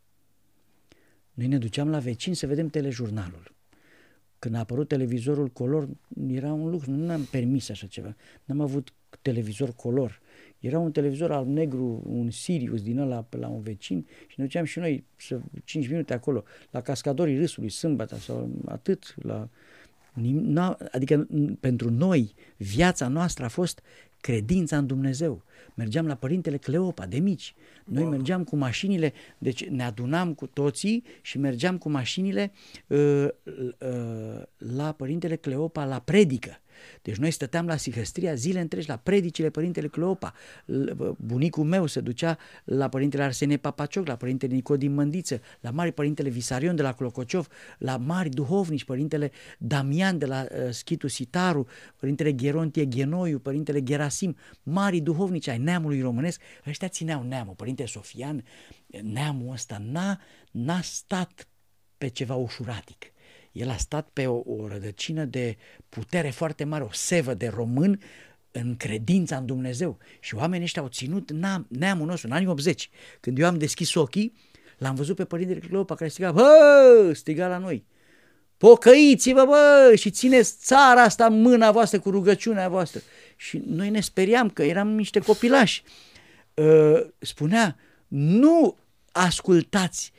S1: Noi ne duceam la vecini să vedem telejurnalul. Când a apărut televizorul color, era un lucru, nu ne-am permis așa ceva. N-am avut televizor color. Era un televizor al negru, un Sirius din ăla pe la un vecin și ne duceam și noi să, 5 minute acolo, la cascadorii râsului, sâmbătă sau atât, la adică pentru noi viața noastră a fost credința în Dumnezeu. Mergeam la Părintele Cleopa de mici. Noi wow. mergeam cu mașinile, deci ne adunam cu toții și mergeam cu mașinile uh, uh, la Părintele Cleopa la predică. Deci noi stăteam la Sihăstria zile întregi la predicile Părintele Cleopa. Bunicul meu se ducea la Părintele Arsenie Papacioc, la Părintele Nicodim Mândiță, la Mari Părintele Visarion de la Clocociov, la Mari Duhovnici, Părintele Damian de la uh, Schitu Sitaru, Părintele Gherontie Ghenoiu, Părintele Gerasim, Mari Duhovnici ai neamului românesc, ăștia țineau neamul. Părintele Sofian, neamul ăsta n-a, n-a stat pe ceva ușuratic el a stat pe o, o rădăcină de putere foarte mare, o sevă de român în credința în Dumnezeu. Și oamenii ăștia au ținut neamul nostru în anii 80. Când eu am deschis ochii, l-am văzut pe Părintele Cleopa care striga, bă, striga la noi. Pocăiți-vă, bă, și țineți țara asta în mâna voastră cu rugăciunea voastră. Și noi ne speriam că eram niște copilași. Uh, spunea, nu ascultați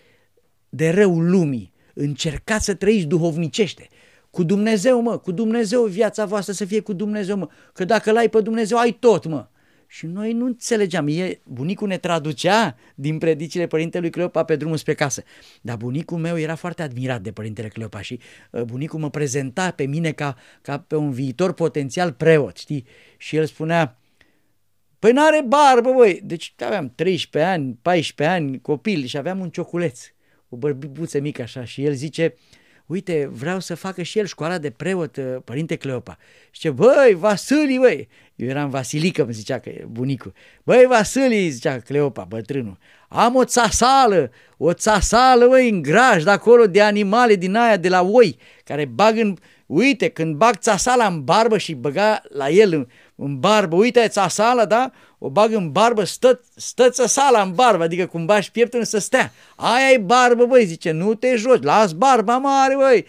S1: de răul lumii, încercați să trăiți duhovnicește. Cu Dumnezeu, mă, cu Dumnezeu viața voastră să fie cu Dumnezeu, mă, că dacă l-ai pe Dumnezeu, ai tot, mă. Și noi nu înțelegeam. E, bunicul ne traducea din predicile Părintelui Cleopa pe drumul spre casă. Dar bunicul meu era foarte admirat de Părintele Cleopa și uh, bunicul mă prezenta pe mine ca, ca pe un viitor potențial preot, știi? Și el spunea, păi n-are barbă, băi. Deci aveam 13 ani, 14 ani, copil și aveam un cioculeț o bărbibuță mică așa și el zice, uite, vreau să facă și el școala de preot, uh, părinte Cleopa. Și ce, băi, Vasili, băi! Eu eram Vasilică, îmi zicea că e bunicul. Băi, Vasili, zicea Cleopa, bătrânul, am o țasală, o țasală, băi, în graj, de acolo, de animale din aia, de la oi, care bag în... Uite, când bag țasala în barbă și băga la el în, în barbă, uite țasala, da? o bag în barbă, stă, stă sala în barbă, adică cum bași pieptul să stea. Aia e barbă, băi, zice, nu te joci, las barba mare, băi.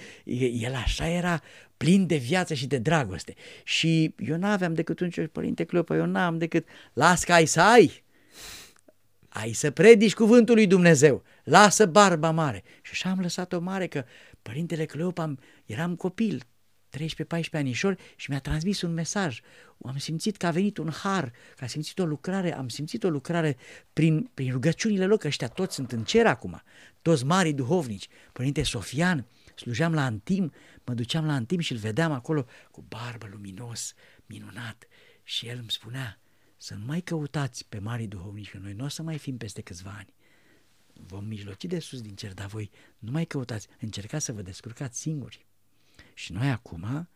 S1: El așa era plin de viață și de dragoste. Și eu n-aveam decât un părinte Cleopa, eu n-am decât, las că ai să ai. Ai să predici cuvântul lui Dumnezeu, lasă barba mare. Și așa am lăsat-o mare că părintele Cleopa, eram copil, 13-14 anișori și mi-a transmis un mesaj. Am simțit că a venit un har, că a simțit o lucrare, am simțit o lucrare prin, prin rugăciunile lor, că ăștia toți sunt în cer acum, toți mari duhovnici. Părinte Sofian, slujeam la Antim, mă duceam la Antim și îl vedeam acolo cu barbă luminos, minunat. Și el îmi spunea să nu mai căutați pe mari duhovnici, că noi nu o să mai fim peste câțiva ani. Vom mijloci de sus din cer, dar voi nu mai căutați, încercați să vă descurcați singuri. Și noi acum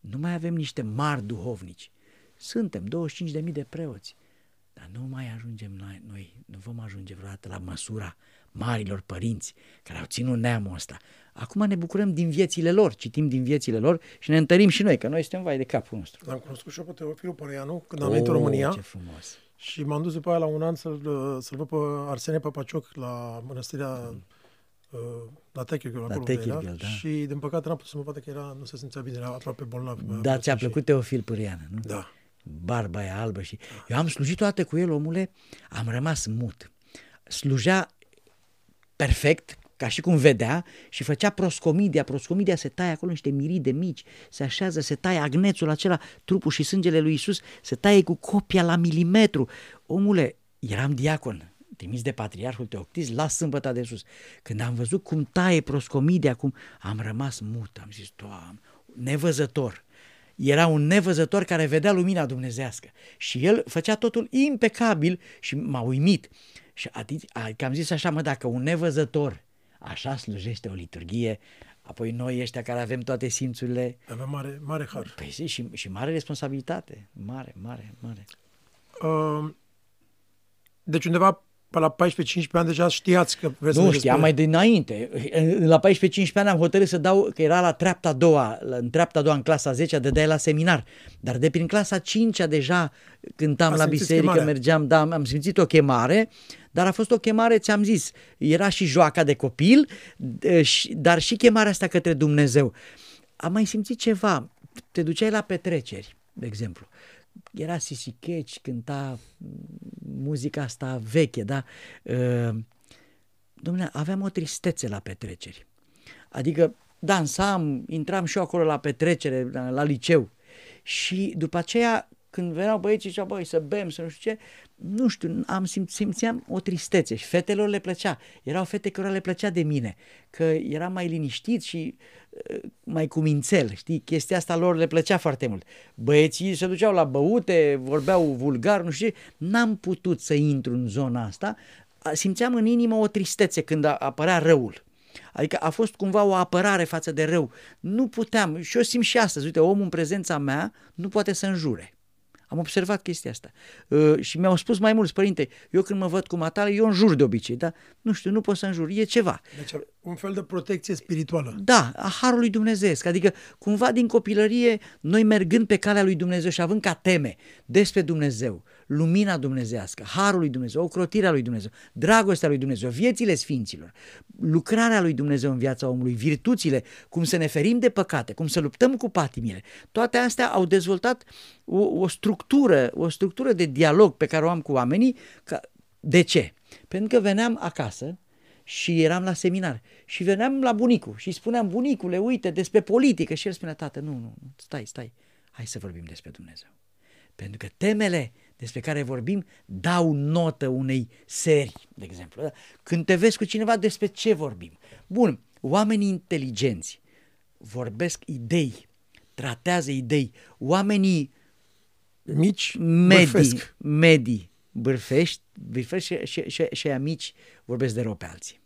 S1: nu mai avem niște mari duhovnici. Suntem 25.000 de preoți, dar nu mai ajungem noi, noi, nu vom ajunge vreodată la măsura marilor părinți care au ținut neamul ăsta. Acum ne bucurăm din viețile lor, citim din viețile lor și ne întărim și noi, că noi suntem vai de capul nostru.
S2: L-am cunoscut și eu pe Teofilul Păreanu când am venit în România.
S1: ce frumos!
S2: Și m-am dus după aia la un an să-l, să-l văd pe Arsene Papacioc la mănăstirea mm. Uh, la Techirghiul,
S1: La
S2: acolo
S1: Techirghiul,
S2: era.
S1: da.
S2: Și din păcate n-am putut să mă vadă că era, nu se simțea bine, era aproape bolnav.
S1: Da, ți-a plăcut Teofil Pâriană, nu?
S2: Da.
S1: barba aia albă și eu am slujit toată cu el, omule, am rămas mut. Slujea perfect, ca și cum vedea, și făcea proscomidia. Proscomidia se taie acolo niște miride mici, se așează, se taie agnețul acela, trupul și sângele lui Isus, se taie cu copia la milimetru. Omule, eram diacon, trimis de patriarhul Teoctis la sâmbăta de sus. Când am văzut cum taie proscomidia, cum am rămas mut, am zis, Doamne, nevăzător. Era un nevăzător care vedea lumina dumnezească și el făcea totul impecabil și m-a uimit. Și adică am zis așa, mă, dacă un nevăzător așa slujește o liturghie, apoi noi ăștia care avem toate simțurile,
S2: Avea mare, mare har.
S1: păi zi, și, și mare responsabilitate, mare, mare, mare.
S2: Uh, deci undeva pe la 14-15 ani deja știați că vreți să
S1: Nu
S2: mergeți
S1: știam
S2: pe-
S1: mai dinainte. La 14-15 ani am hotărât să dau, că era la treapta a doua, la- în treapta a doua, în clasa 10 dădeai la seminar. Dar de prin clasa 5 deja cântam
S2: A
S1: la
S2: simțit
S1: biserică,
S2: chemarea.
S1: mergeam, da, am simțit o chemare, dar a fost o chemare, ți-am zis, era și joaca de copil, de- și- dar și chemarea asta către Dumnezeu. Am mai simțit ceva, te duceai la petreceri, de exemplu. Era Sisi Catch, cânta mm, muzica asta veche, da? Uh, Dom'le, aveam o tristețe la petreceri. Adică dansam, intram și eu acolo la petrecere, la, la liceu. Și după aceea, când veneau băieții, ziceau, băi, să bem, să nu știu ce, nu știu, am simt, simțeam o tristețe și fetelor le plăcea. Erau fete care le plăcea de mine, că era mai liniștit și uh, mai cumințel, știi, chestia asta lor le plăcea foarte mult. Băieții se duceau la băute, vorbeau vulgar, nu știu ce, n-am putut să intru în zona asta, A- simțeam în inimă o tristețe când a- apărea răul. Adică a fost cumva o apărare față de rău. Nu puteam, și eu simt și astăzi, uite, omul în prezența mea nu poate să înjure. Am observat chestia asta. Uh, și mi-au spus mai mulți, părinte, eu când mă văd cu matale, eu înjur de obicei, dar nu știu, nu pot să înjur, e ceva.
S2: Deci un fel de protecție spirituală.
S1: Da, a Harului Dumnezeu. Adică cumva din copilărie, noi mergând pe calea lui Dumnezeu și având ca teme despre Dumnezeu, lumina dumnezească, Harul lui Dumnezeu, ocrotirea lui Dumnezeu, dragostea lui Dumnezeu, viețile sfinților, lucrarea lui Dumnezeu în viața omului, virtuțile, cum să ne ferim de păcate, cum să luptăm cu patimile, toate astea au dezvoltat o, o structură, o structură de dialog pe care o am cu oamenii. Ca, de ce? Pentru că veneam acasă și eram la seminar și veneam la bunicul și îi spuneam, bunicule, uite, despre politică și el spunea, tată, nu, nu, nu, stai, stai, hai să vorbim despre Dumnezeu. Pentru că temele despre care vorbim dau notă unei serii, de exemplu. Da? Când te vezi cu cineva, despre ce vorbim? Bun, oamenii inteligenți vorbesc idei, tratează idei. Oamenii
S2: Mici,
S1: medii,
S2: bârfesc.
S1: medii bârfești, bârfești și, și, și, și aia mici vorbesc de rău pe alții.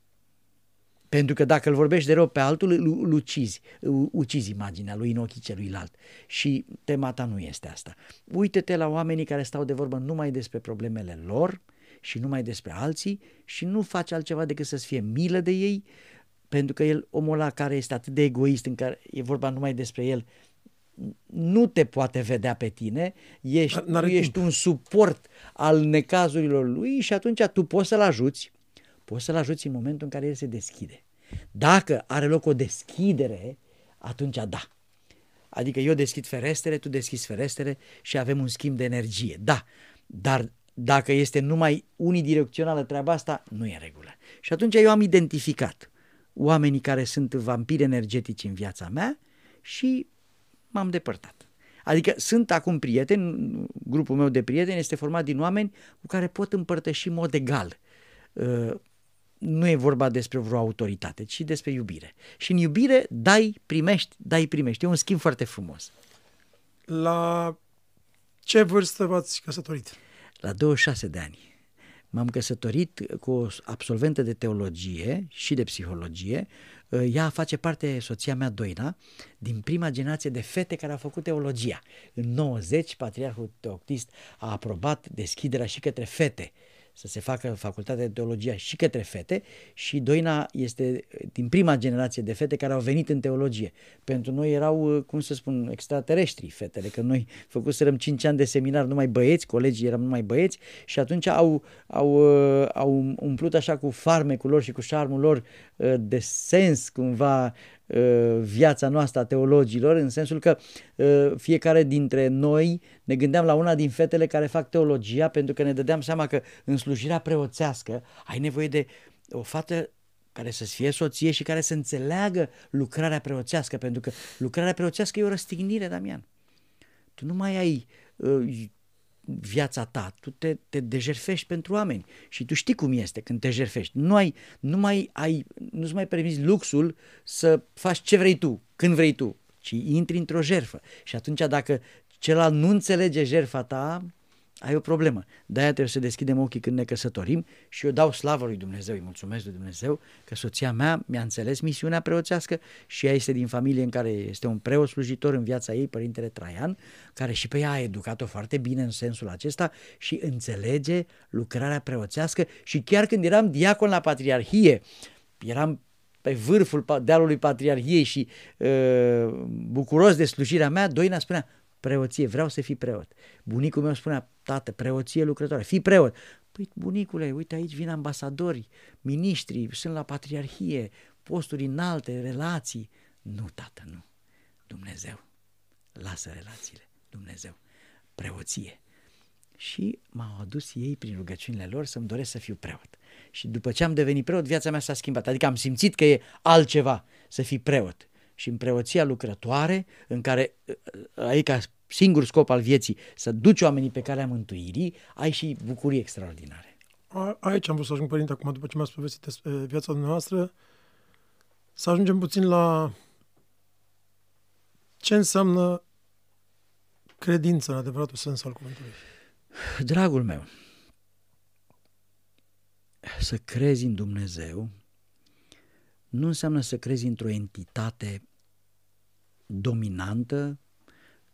S1: Pentru că dacă îl vorbești de rău pe altul, îl, îl ucizi, îl ucizi imaginea lui în ochii celuilalt. Și tema ta nu este asta. Uite-te la oamenii care stau de vorbă numai despre problemele lor și numai despre alții și nu faci altceva decât să-ți fie milă de ei, pentru că el, omul ăla care este atât de egoist, în care e vorba numai despre el, nu te poate vedea pe tine, ești, tu
S2: N-are
S1: ești
S2: timp.
S1: un suport al necazurilor lui și atunci tu poți să-l ajuți, poți să-l ajuți în momentul în care el se deschide. Dacă are loc o deschidere, atunci da. Adică eu deschid ferestere, tu deschizi ferestere și avem un schimb de energie. Da, dar dacă este numai unidirecțională treaba asta, nu e în regulă. Și atunci eu am identificat oamenii care sunt vampiri energetici în viața mea și m-am depărtat. Adică sunt acum prieteni, grupul meu de prieteni este format din oameni cu care pot împărtăși în mod egal uh, nu e vorba despre vreo autoritate, ci despre iubire. Și în iubire dai, primești, dai, primești. E un schimb foarte frumos.
S2: La ce vârstă v-ați căsătorit?
S1: La 26 de ani. M-am căsătorit cu o absolventă de teologie și de psihologie. Ea face parte, soția mea, Doina, din prima generație de fete care au făcut teologia. În 90, Patriarhul Teoctist a aprobat deschiderea și către fete să se facă facultatea de teologie și către fete și Doina este din prima generație de fete care au venit în teologie. Pentru noi erau, cum să spun, extraterestri fetele, că noi făcuserăm 5 ani de seminar numai băieți, colegii eram numai băieți și atunci au, au, au umplut așa cu farmecul lor și cu șarmul lor de sens cumva Uh, viața noastră a teologilor, în sensul că uh, fiecare dintre noi ne gândeam la una din fetele care fac teologia, pentru că ne dădeam seama că în slujirea preoțească ai nevoie de o fată care să fie soție și care să înțeleagă lucrarea preoțească, pentru că lucrarea preoțească e o răstignire, Damian. Tu nu mai ai uh, viața ta, tu te, te dejerfești pentru oameni și tu știi cum este când te jerfești. Nu, ai, nu mai ai, nu-ți mai permiți luxul să faci ce vrei tu, când vrei tu, ci intri într-o jerfă. Și atunci dacă celălalt nu înțelege jerfa ta, ai o problemă. De-aia trebuie să deschidem ochii când ne căsătorim și eu dau slavă lui Dumnezeu, îi mulțumesc lui Dumnezeu că soția mea mi-a înțeles misiunea preoțească și ea este din familie în care este un preot slujitor în viața ei, părintele Traian, care și pe ea a educat-o foarte bine în sensul acesta și înțelege lucrarea preoțească și chiar când eram diacon la Patriarhie, eram pe vârful dealului Patriarhiei și uh, bucuros de slujirea mea, Doina spunea, preoție, vreau să fii preot. Bunicul meu spunea, tată, preoție lucrătoare, fii preot. Păi, bunicule, uite aici vin ambasadori, miniștri, sunt la patriarhie, posturi înalte, relații. Nu, tată, nu. Dumnezeu. Lasă relațiile. Dumnezeu. Preoție. Și m-au adus ei prin rugăciunile lor să-mi doresc să fiu preot. Și după ce am devenit preot, viața mea s-a schimbat. Adică am simțit că e altceva să fii preot. Și în preoția lucrătoare, în care ai ca singur scop al vieții să duci oamenii pe calea mântuirii, ai și bucurii extraordinare.
S2: A, aici am vrut să ajung, Părinte, acum, după ce mi-ați povestit despre viața dumneavoastră, să ajungem puțin la ce înseamnă credință în adevăratul sens al cuvântului.
S1: Dragul meu, să crezi în Dumnezeu nu înseamnă să crezi într-o entitate dominantă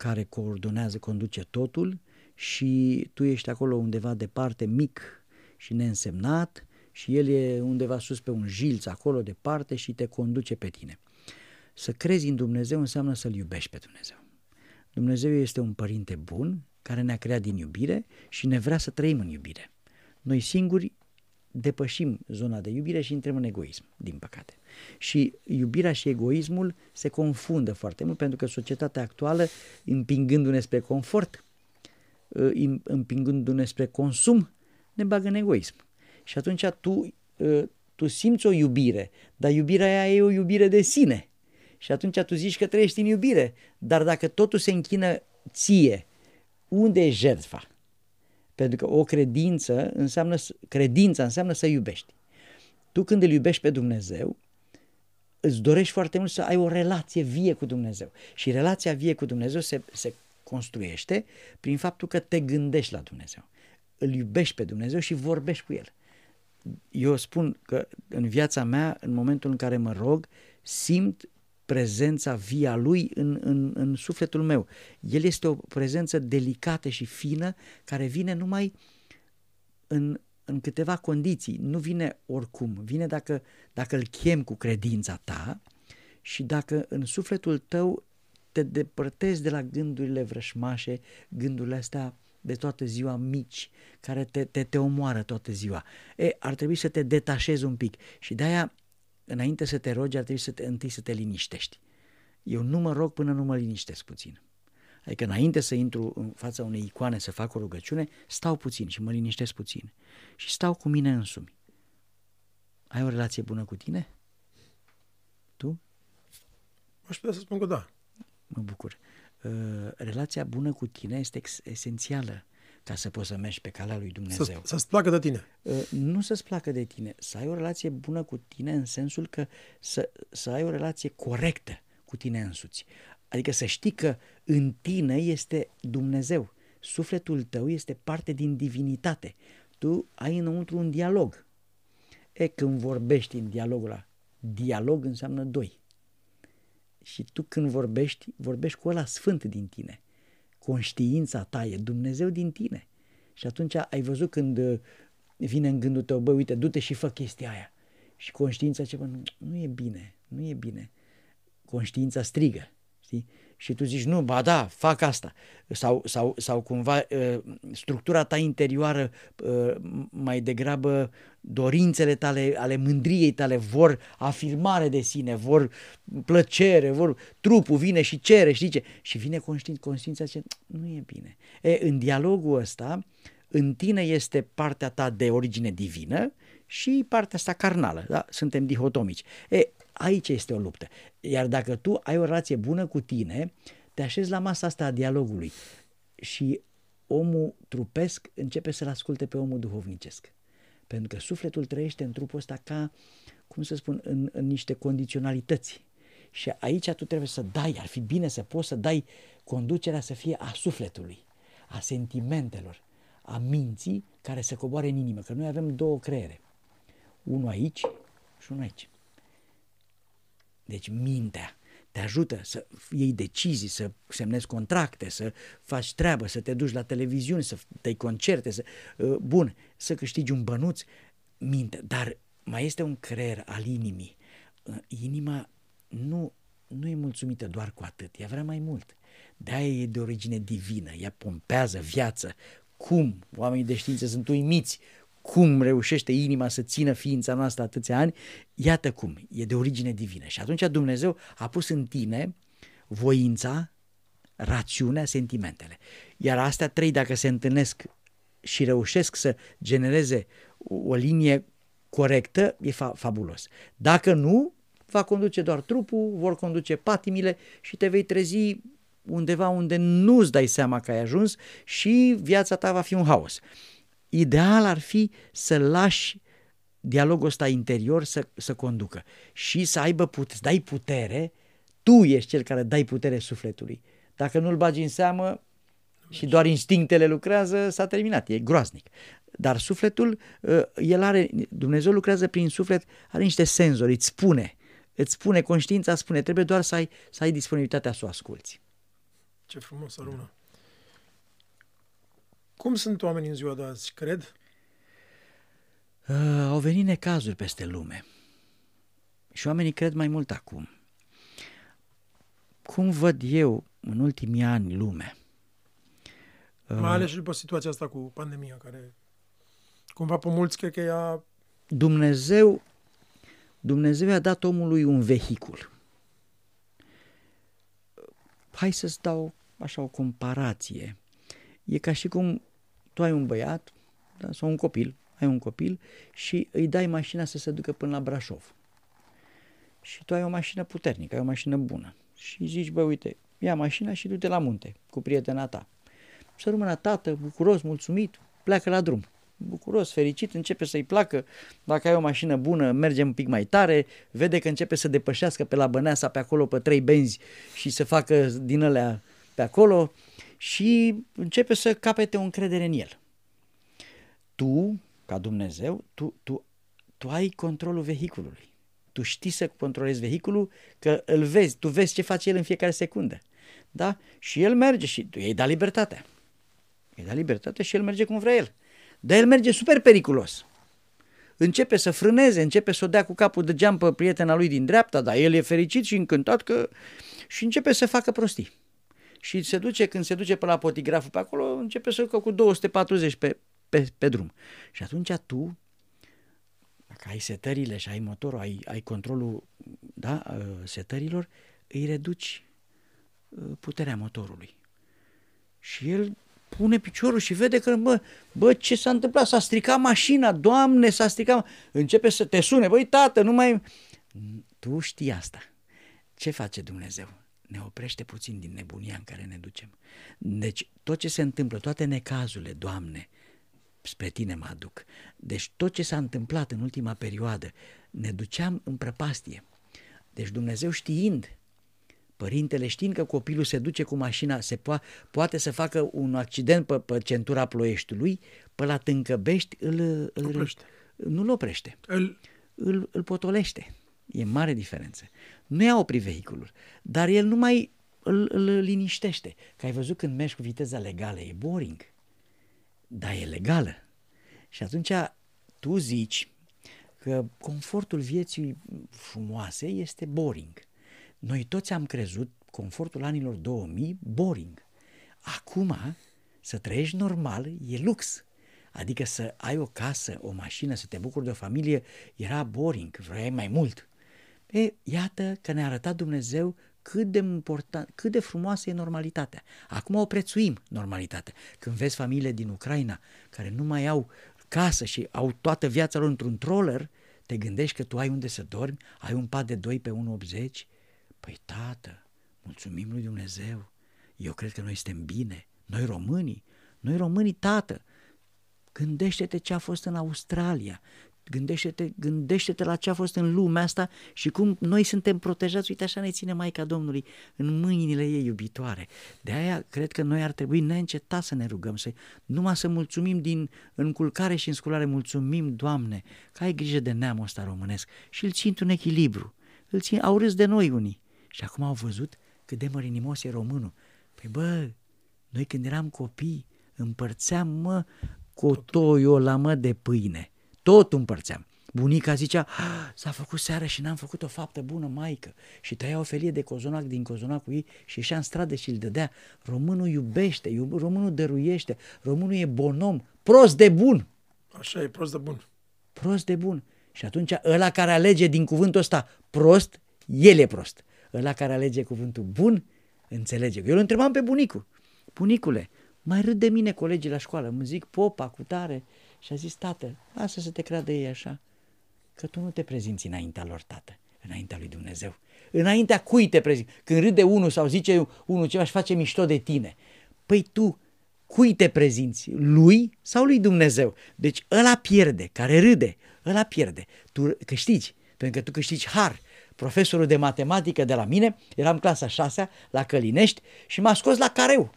S1: care coordonează, conduce totul și tu ești acolo undeva departe, mic și neînsemnat și el e undeva sus pe un jilț acolo departe și te conduce pe tine. Să crezi în Dumnezeu înseamnă să-L iubești pe Dumnezeu. Dumnezeu este un părinte bun care ne-a creat din iubire și ne vrea să trăim în iubire. Noi singuri depășim zona de iubire și intrăm în egoism, din păcate. Și iubirea și egoismul se confundă foarte mult pentru că societatea actuală, împingându-ne spre confort, ă, împingându-ne spre consum, ne bagă în egoism. Și atunci tu, ă, tu simți o iubire, dar iubirea aia e o iubire de sine. Și atunci tu zici că trăiești în iubire, dar dacă totul se închină ție, unde e jertfa? Pentru că o credință înseamnă, credința înseamnă să iubești. Tu când îl iubești pe Dumnezeu, îți dorești foarte mult să ai o relație vie cu Dumnezeu. Și relația vie cu Dumnezeu se, se construiește prin faptul că te gândești la Dumnezeu. Îl iubești pe Dumnezeu și vorbești cu El. Eu spun că în viața mea, în momentul în care mă rog, simt prezența via lui în, în, în sufletul meu. El este o prezență delicată și fină care vine numai în, în câteva condiții. Nu vine oricum, vine dacă, dacă îl chem cu credința ta și dacă în sufletul tău te depărtezi de la gândurile vrășmașe, gândurile astea de toată ziua mici, care te, te, te omoară toată ziua. E, ar trebui să te detașezi un pic și de-aia înainte să te rogi, ar trebui să te, întâi să te liniștești. Eu nu mă rog până nu mă liniștesc puțin. Adică înainte să intru în fața unei icoane să fac o rugăciune, stau puțin și mă liniștesc puțin. Și stau cu mine însumi. Ai o relație bună cu tine? Tu?
S2: Aș putea să spun că da.
S1: Mă bucur. Uh, relația bună cu tine este esențială ca să poți să mergi pe calea lui Dumnezeu.
S2: Să, să-ți placă de tine.
S1: Uh, nu să-ți placă de tine, să ai o relație bună cu tine în sensul că să, să ai o relație corectă cu tine însuți. Adică să știi că în tine este Dumnezeu. Sufletul tău este parte din divinitate. Tu ai înăuntru un dialog. E, când vorbești în dialogul ăla, dialog înseamnă doi. Și tu când vorbești, vorbești cu ăla sfânt din tine. Conștiința ta e Dumnezeu din tine. Și atunci ai văzut când uh, vine în gândul tău, bă, uite, du-te și fă chestia aia. Și conștiința ce, bă, nu, nu e bine, nu e bine. Conștiința strigă, știi? Și tu zici, nu, ba da, fac asta. Sau, sau, sau cumva uh, structura ta interioară uh, mai degrabă dorințele tale, ale mândriei tale vor afirmare de sine, vor plăcere, vor trupul vine și cere și zice și vine conștient, conștiința zice, nu e bine. E, în dialogul ăsta, în tine este partea ta de origine divină și partea asta carnală, da? suntem dihotomici. E, Aici este o luptă. Iar dacă tu ai o relație bună cu tine, te așezi la masa asta a dialogului și omul trupesc începe să-l asculte pe omul duhovnicesc. Pentru că sufletul trăiește în trupul ăsta ca, cum să spun, în, în niște condiționalități. Și aici tu trebuie să dai, ar fi bine să poți să dai conducerea să fie a sufletului, a sentimentelor, a minții care să coboare în inimă. Că noi avem două creiere. Unul aici și unul aici. Deci mintea te ajută să iei decizii, să semnezi contracte, să faci treabă, să te duci la televiziune, să te concerte, să, uh, bun, să câștigi un bănuț, minte. Dar mai este un creier al inimii. Uh, inima nu, nu e mulțumită doar cu atât, ea vrea mai mult. De-aia e de origine divină, ea pompează viață. Cum? Oamenii de știință sunt uimiți cum reușește inima să țină ființa noastră atâția ani, iată cum, e de origine divină. Și atunci Dumnezeu a pus în tine voința, rațiunea, sentimentele. Iar astea trei, dacă se întâlnesc și reușesc să genereze o linie corectă, e fa- fabulos. Dacă nu, va conduce doar trupul, vor conduce patimile și te vei trezi undeva unde nu-ți dai seama că ai ajuns și viața ta va fi un haos ideal ar fi să lași dialogul ăsta interior să, să conducă și să aibă put- să dai putere, tu ești cel care dai putere sufletului. Dacă nu-l bagi în seamă și doar instinctele lucrează, s-a terminat, e groaznic. Dar sufletul, ă, el are, Dumnezeu lucrează prin suflet, are niște senzori, îți spune, îți spune, conștiința spune, trebuie doar să ai, să ai disponibilitatea să o asculți.
S2: Ce frumos, Aruna. Cum sunt oamenii în ziua de azi, cred?
S1: Uh, au venit necazuri peste lume și oamenii cred mai mult acum. Cum văd eu în ultimii ani lume?
S2: Uh, mai ales și după situația asta cu pandemia, care cumva pe mulți cred că ea...
S1: Dumnezeu, Dumnezeu a dat omului un vehicul. Hai să-ți dau așa o comparație. E ca și cum tu ai un băiat da, sau un copil, ai un copil și îi dai mașina să se ducă până la Brașov. Și tu ai o mașină puternică, ai o mașină bună. Și zici, bă, uite, ia mașina și du-te la munte cu prietena ta. Să rămână tată, bucuros, mulțumit, pleacă la drum. Bucuros, fericit, începe să-i placă. Dacă ai o mașină bună, merge un pic mai tare, vede că începe să depășească pe la Băneasa pe acolo pe trei benzi și să facă din alea pe acolo și începe să capete o încredere în el. Tu, ca Dumnezeu, tu, tu, tu ai controlul vehiculului. Tu știi să controlezi vehiculul, că îl vezi, tu vezi ce face el în fiecare secundă. Da? Și el merge și tu i-ai dat libertatea. I-ai dat libertatea și el merge cum vrea el. Dar el merge super periculos. Începe să frâneze, începe să o dea cu capul de geam pe prietena lui din dreapta, dar el e fericit și încântat că... și începe să facă prostii și se duce, când se duce până la potigraful pe acolo, începe să ducă cu 240 pe, pe, pe drum. Și atunci tu, dacă ai setările și ai motorul, ai, ai controlul da, uh, setărilor, îi reduci uh, puterea motorului. Și el pune piciorul și vede că, bă, bă ce s-a întâmplat? S-a stricat mașina, doamne, s-a stricat. Începe să te sune, băi, tată, nu mai... Tu știi asta. Ce face Dumnezeu? Ne oprește puțin din nebunia în care ne ducem. Deci tot ce se întâmplă, toate necazurile, Doamne, spre Tine mă aduc. Deci tot ce s-a întâmplat în ultima perioadă, ne duceam în prăpastie. Deci Dumnezeu știind, părintele știind că copilul se duce cu mașina, se po- poate să facă un accident pe, pe centura ploieștiului, pe la Tâncăbești îl, îl
S2: Oprește.
S1: nu-l oprește,
S2: El,
S1: îl, îl potolește. E mare diferență. Nu i-a oprit vehiculul, dar el nu mai îl, îl liniștește. Că ai văzut când mergi cu viteza legală, e boring, dar e legală. Și atunci tu zici că confortul vieții frumoase este boring. Noi toți am crezut confortul anilor 2000 boring. Acum, să trăiești normal e lux. Adică să ai o casă, o mașină, să te bucuri de o familie, era boring, vrei mai mult. E, iată că ne-a arătat Dumnezeu cât de, important, cât de frumoasă e normalitatea. Acum o prețuim, normalitatea. Când vezi familiile din Ucraina care nu mai au casă și au toată viața lor într-un troller, te gândești că tu ai unde să dormi, ai un pat de 2 pe 1,80? Păi tată, mulțumim lui Dumnezeu, eu cred că noi suntem bine, noi românii, noi românii, tată, gândește-te ce a fost în Australia, gândește-te, gândește-te la ce a fost în lumea asta și cum noi suntem protejați, uite așa ne ține Maica Domnului în mâinile ei iubitoare. De aia cred că noi ar trebui neîncetat să ne rugăm, să, numai să mulțumim din înculcare și însculare, mulțumim, Doamne, că ai grijă de neamul ăsta românesc și îl țin un echilibru. Îl țin, au râs de noi unii și acum au văzut cât de mărinimos e românul. Păi bă, noi când eram copii împărțeam, mă, cotoiul la mă de pâine. Tot împărțeam. Bunica zicea, "Ah, s-a făcut seara și n-am făcut o faptă bună, maică. Și tăia o felie de cozonac din cozonacul ei și ieșea în stradă și îl dădea. Românul iubește, iub, românul dăruiește, românul e bonom, prost de bun,
S2: așa e prost de bun.
S1: prost de bun. Și atunci ăla care alege din cuvântul ăsta prost, el e prost. Ăla care alege cuvântul bun, înțelege. Eu îl întrebam pe bunicul. Bunicule, mai râd de mine colegii la școală, îmi zic popa cu tare. Și a zis, tată, lasă să te creadă ei așa, că tu nu te prezinți înaintea lor, tată, înaintea lui Dumnezeu. Înaintea cui te prezinți? Când râde unul sau zice unul ceva și face mișto de tine. Păi tu, cui te prezinți? Lui sau lui Dumnezeu? Deci ăla pierde, care râde, ăla pierde. Tu câștigi, pentru că tu câștigi har. Profesorul de matematică de la mine, eram clasa 6 la Călinești și m-a scos la careu.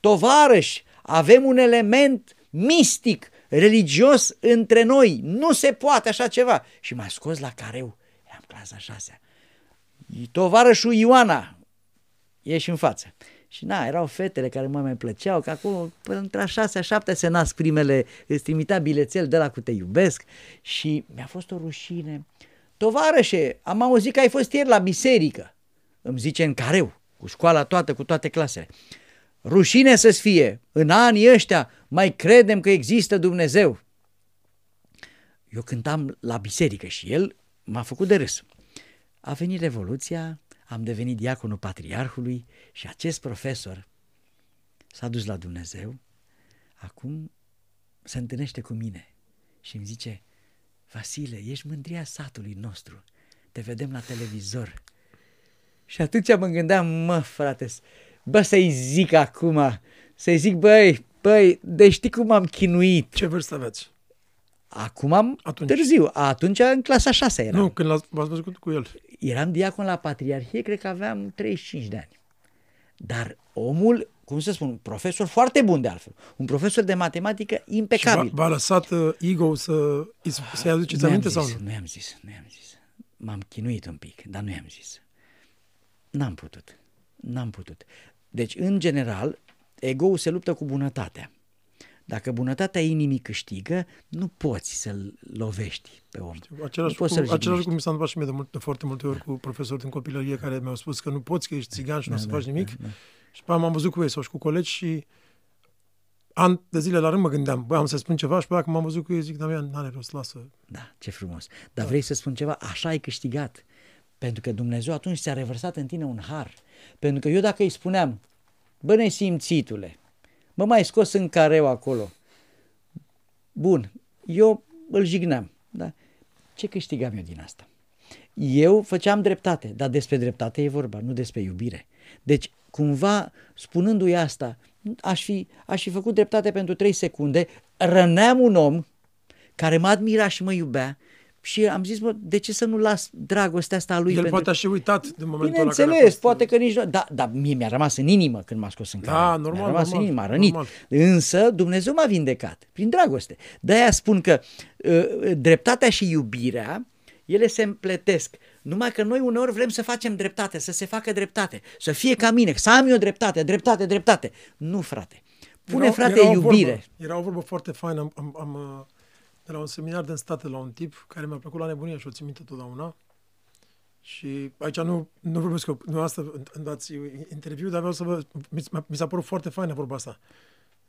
S1: Tovarăși, avem un element mistic, religios între noi. Nu se poate așa ceva. Și m-a scos la careu. Eram clasa 6 Tovarășul Ioana, ieși în față. Și na, erau fetele care mă mai plăceau, că acolo până între a șasea, șaptea se nasc primele, îți trimitea bilețel de la cu te iubesc și mi-a fost o rușine. Tovarășe, am auzit că ai fost ieri la biserică, îmi zice în careu, cu școala toată, cu toate clasele. Rușine să-ți fie, în anii ăștia mai credem că există Dumnezeu. Eu cântam la biserică și el m-a făcut de râs. A venit Revoluția, am devenit diaconul patriarhului și acest profesor s-a dus la Dumnezeu, acum se întâlnește cu mine și îmi zice, Vasile, ești mândria satului nostru, te vedem la televizor. Și atunci mă gândeam, mă, frate, bă, să-i zic acum, să-i zic, băi, băi, de știi cum am chinuit.
S2: Ce vârstă aveți?
S1: Acum am
S2: Atunci.
S1: târziu, atunci în clasa 6 eram.
S2: Nu, când l-ați, v-ați văzut cu el.
S1: Eram diacon la Patriarhie, cred că aveam 35 de ani. Dar omul, cum să spun, un profesor foarte bun de altfel, un profesor de matematică
S2: Și v-a,
S1: impecabil.
S2: v-a lăsat uh, ego să, să-i aduceți
S1: Nu i-am
S2: aminte
S1: zis,
S2: sau nu?
S1: Nu i-am zis, nu i-am zis. M-am chinuit un pic, dar nu i-am zis. N-am putut. N-am putut. Deci, în general, ego-ul se luptă cu bunătatea. Dacă bunătatea inimii câștigă, nu poți să-l lovești pe om.
S2: Același,
S1: nu poți
S2: cu,
S1: să-l
S2: același
S1: jignești.
S2: lucru mi s-a întâmplat și mie de, mult, de foarte multe ori cu profesori din copilărie care mi-au spus că nu poți, că ești țigan și nu o să faci nimic. Și pe aia m-am văzut cu ei sau și cu colegi și an de zile la rând mă gândeam, băi, am să spun ceva și pe aia când m-am văzut cu ei zic, Damian, n-are rost, lasă.
S1: Da, ce frumos. Dar vrei să spun ceva? Așa ai câștigat. Pentru că Dumnezeu atunci ți-a revărsat în tine un har. Pentru că eu dacă îi spuneam, bă nesimțitule, mă mai scos în careu acolo. Bun, eu îl jigneam. Da? Ce câștigam eu din asta? Eu făceam dreptate, dar despre dreptate e vorba, nu despre iubire. Deci, cumva, spunându-i asta, aș fi, aș fi făcut dreptate pentru trei secunde, răneam un om care mă admira și mă iubea și am zis, bă, de ce să nu las dragostea asta a lui?
S2: El
S1: pentru...
S2: poate a și uitat din momentul ăla
S1: Bineînțeles,
S2: care a fost...
S1: poate că nici nu... Da, dar mie mi-a rămas în inimă când m-a scos în
S2: Da,
S1: camera.
S2: normal,
S1: Mi-a rămas
S2: normal,
S1: în inimă, a rănit.
S2: normal.
S1: Însă Dumnezeu m-a vindecat prin dragoste. De-aia spun că uh, dreptatea și iubirea, ele se împletesc. Numai că noi uneori vrem să facem dreptate, să se facă dreptate, să fie ca mine, să am eu dreptate, dreptate, dreptate. Nu, frate. Pune,
S2: Era-
S1: frate,
S2: era o
S1: iubire.
S2: Vorbă, era o vorbă foarte faină. Am, am, am, uh, de la un seminar din state la un tip care mi-a plăcut la nebunie și o țin minte totdeauna. Și aici nu, nu vorbesc că nu asta îmi dați interviu, dar vreau să vă... Mi, s- mi s-a părut foarte faină vorba asta.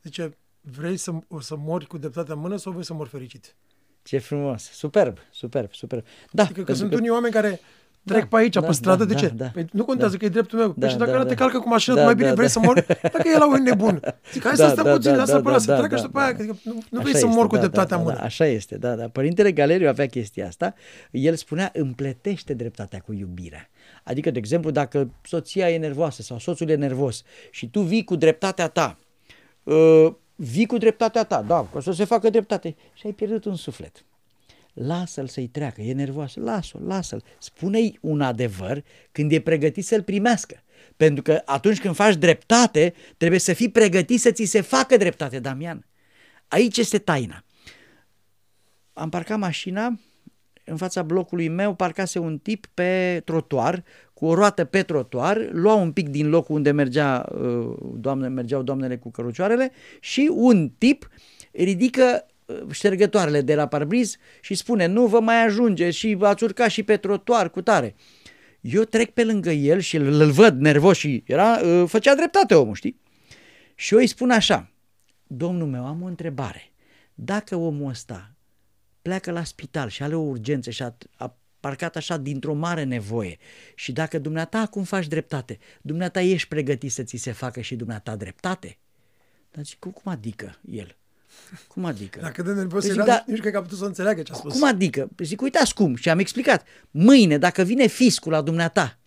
S2: Zice, vrei să, o să mori cu dreptatea în mână sau vrei să mori fericit?
S1: Ce frumos. Superb, superb, superb. Da,
S2: Adică că
S1: pentru
S2: sunt unii oameni care trec
S1: Da,
S2: pe aici,
S1: da,
S2: pe stradă,
S1: da,
S2: de ce?
S1: da, da,
S2: păi nu contează
S1: da.
S2: că e dreptul meu.
S1: Da,
S2: Păi și dacă
S1: da,
S2: ăla te
S1: da.
S2: calcă cu mașina,
S1: Da,
S2: tu mai bine
S1: da,
S2: vrei
S1: da.
S2: să mori? Dacă e la un nebun. Zic, hai
S1: Da,
S2: să stăm
S1: da,
S2: puțin,
S1: da,
S2: lasă
S1: da,
S2: pe ăla
S1: da,
S2: să
S1: da,
S2: treacă
S1: da,
S2: și după aia,
S1: da.
S2: că nu, nu
S1: Așa
S2: vrei să
S1: este,
S2: mor cu
S1: da,
S2: dreptatea
S1: da,
S2: în
S1: da,
S2: mână.
S1: da, așa este, da, da. Părintele Galeriu avea chestia asta. El spunea, împletește dreptatea cu iubirea. Adică, de exemplu, dacă soția e nervoasă sau soțul e nervos și tu vii cu dreptatea ta, uh, vii cu dreptatea ta, da, că o să se facă dreptate și ai pierdut un suflet. Lasă-l să-i treacă, e nervoasă, lasă-l, lasă-l. Spune-i un adevăr când e pregătit să-l primească. Pentru că atunci când faci dreptate, trebuie să fii pregătit să ți se facă dreptate, Damian. Aici este taina. Am parcat mașina, în fața blocului meu parcase un tip pe trotuar, cu o roată pe trotuar, lua un pic din locul unde mergea, uh, doamne, mergeau doamnele cu cărucioarele și un tip ridică uh, ștergătoarele de la parbriz și spune nu vă mai ajunge și ați urcat și pe trotuar cu tare. Eu trec pe lângă el și îl, îl văd nervos și era, uh, făcea dreptate omul, știi? Și eu îi spun așa, domnul meu, am o întrebare. Dacă omul ăsta pleacă la spital și are o urgență și a, a parcat așa dintr-o mare nevoie și dacă dumneata acum faci dreptate, dumneata ești pregătit să ți se facă și dumneata dreptate? Dar zic, cum cum adică el? Cum adică?
S2: Dacă de nervos
S1: Zic,
S2: era,
S1: da.
S2: nici cred că a putut să înțeleagă ce a spus.
S1: Cum adică? Zic, uitați cum. Și am explicat. Mâine, dacă vine fiscul la dumneata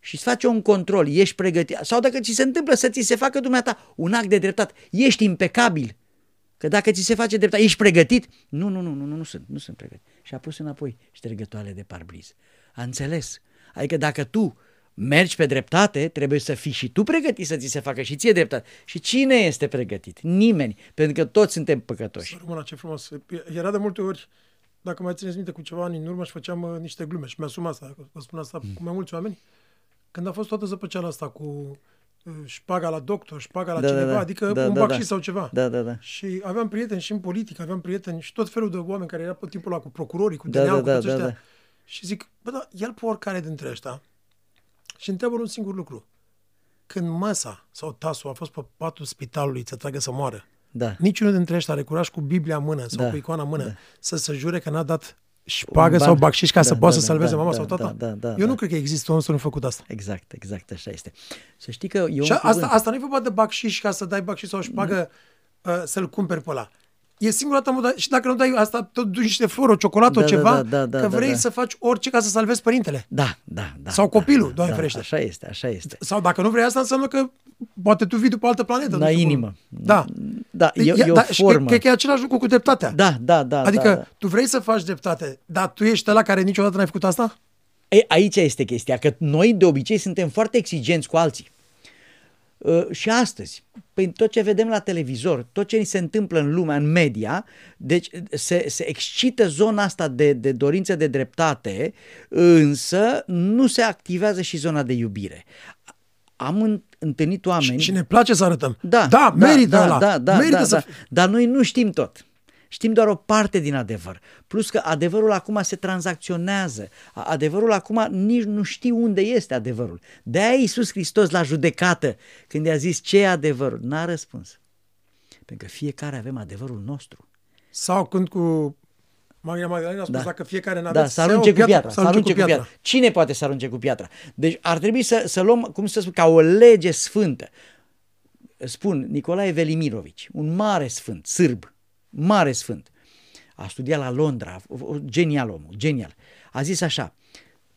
S1: și îți face un control, ești pregătit, sau dacă ți se întâmplă să ți se facă dumneata un act de dreptate, ești impecabil. Că dacă ți se face dreptate, ești pregătit? Nu, nu, nu, nu, nu, nu sunt, nu sunt pregătit. Și a pus înapoi ștergătoare de parbriz. A înțeles. Adică dacă tu mergi pe dreptate, trebuie să fii și tu pregătit să ți se facă și ție dreptate. Și cine este pregătit? Nimeni. Pentru că toți suntem păcătoși.
S2: Să rămână, ce frumos. Era de multe ori, dacă mai țineți minte, cu ceva ani în urmă și făceam uh, niște glume și mi-asum asta, vă spun asta
S1: Mm.
S2: cu mai mulți oameni, când a fost toată zăpăceala asta cu uh, șpaga la doctor, șpaga la
S1: Da, da,
S2: cineva,
S1: da.
S2: adică
S1: Da,
S2: un
S1: da,
S2: bacșiș
S1: da.
S2: sau ceva.
S1: Da, da, da.
S2: Și aveam prieteni și în politică, aveam prieteni și tot felul de oameni care erau pe timpul ăla cu procurorii, cu
S1: Da,
S2: DNA,
S1: da,
S2: cu
S1: da,
S2: toți
S1: da,
S2: ăștia.
S1: da.
S2: Și zic, bă, da, el pe oricare dintre ăștia și întreabă un singur lucru. Când măsa sau tasul a fost pe patul spitalului să tragă să moară,
S1: Da.
S2: niciunul dintre ăștia are curaj cu Biblia în mână sau
S1: Da,
S2: cu icoana în mână
S1: da.
S2: să se jure că n-a dat șpagă
S1: Un ban.
S2: sau bacșiș ca
S1: Da,
S2: să poată
S1: da,
S2: să
S1: da,
S2: salveze
S1: da,
S2: mama
S1: da,
S2: sau tata.
S1: da, da, da,
S2: Eu
S1: da.
S2: nu cred că există om să nu fi făcut asta.
S1: Exact, exact, așa este. Să știi că eu
S2: Și
S1: un
S2: asta,
S1: cuvânt-
S2: asta nu e vorba de bacșiș ca să dai bacșiș sau șpagă uh, să-l cumperi pe ăla. E singura dată modă, și dacă nu dai asta, tot duci niște flori, o ciocolată,
S1: Da,
S2: o
S1: da,
S2: ceva,
S1: da, da, da,
S2: că
S1: da,
S2: vrei
S1: da.
S2: să faci orice ca să salvezi părintele.
S1: Da, da, da.
S2: Sau
S1: da,
S2: copilul,
S1: da,
S2: Doamne
S1: da,
S2: ferește.
S1: Așa este, așa este.
S2: Sau dacă nu vrei asta, înseamnă că poate tu vii după altă planetă.
S1: La
S2: nu știu cum.
S1: inimă.
S2: Da.
S1: Da, e, e o
S2: da, și
S1: formă.
S2: Cred că e același lucru cu dreptatea.
S1: Da, da, da.
S2: Adică
S1: da, da.
S2: tu vrei să faci dreptate, dar tu ești ăla care niciodată n-ai făcut asta?
S1: E, aici este chestia, că noi de obicei suntem foarte exigenți cu alții. Uh, și astăzi, prin tot ce vedem la televizor, tot ce ni se întâmplă în lumea, în media, deci se, se excită zona asta de, de dorință de dreptate, însă nu se activează și zona de iubire. Am în- întâlnit oameni...
S2: Și, și ne place să arătăm.
S1: Da,
S2: da merită
S1: da,
S2: ăla.
S1: da, da,
S2: merită
S1: da,
S2: să...
S1: da. Dar noi nu știm tot. Știm doar o parte din adevăr. Plus că adevărul acum se tranzacționează. A- Adevărul acum nici nu știi unde este adevărul. De-aia Iisus Hristos la judecată, când i-a zis ce e adevărul, n-a răspuns. Pentru că fiecare avem adevărul nostru.
S2: Sau când cu Maria Magdalena a spus
S1: Da.
S2: dacă fiecare n-a
S1: Da, să arunce cu piatra. Să arunce cu piatra. Cine poate să arunce cu piatra? Deci ar trebui să, să luăm, cum să spun, ca o lege sfântă. Spun, Nicolae Velimirovici, un mare sfânt, sârb, mare sfânt. A studiat la Londra, o- o- genial omul, genial. A zis așa,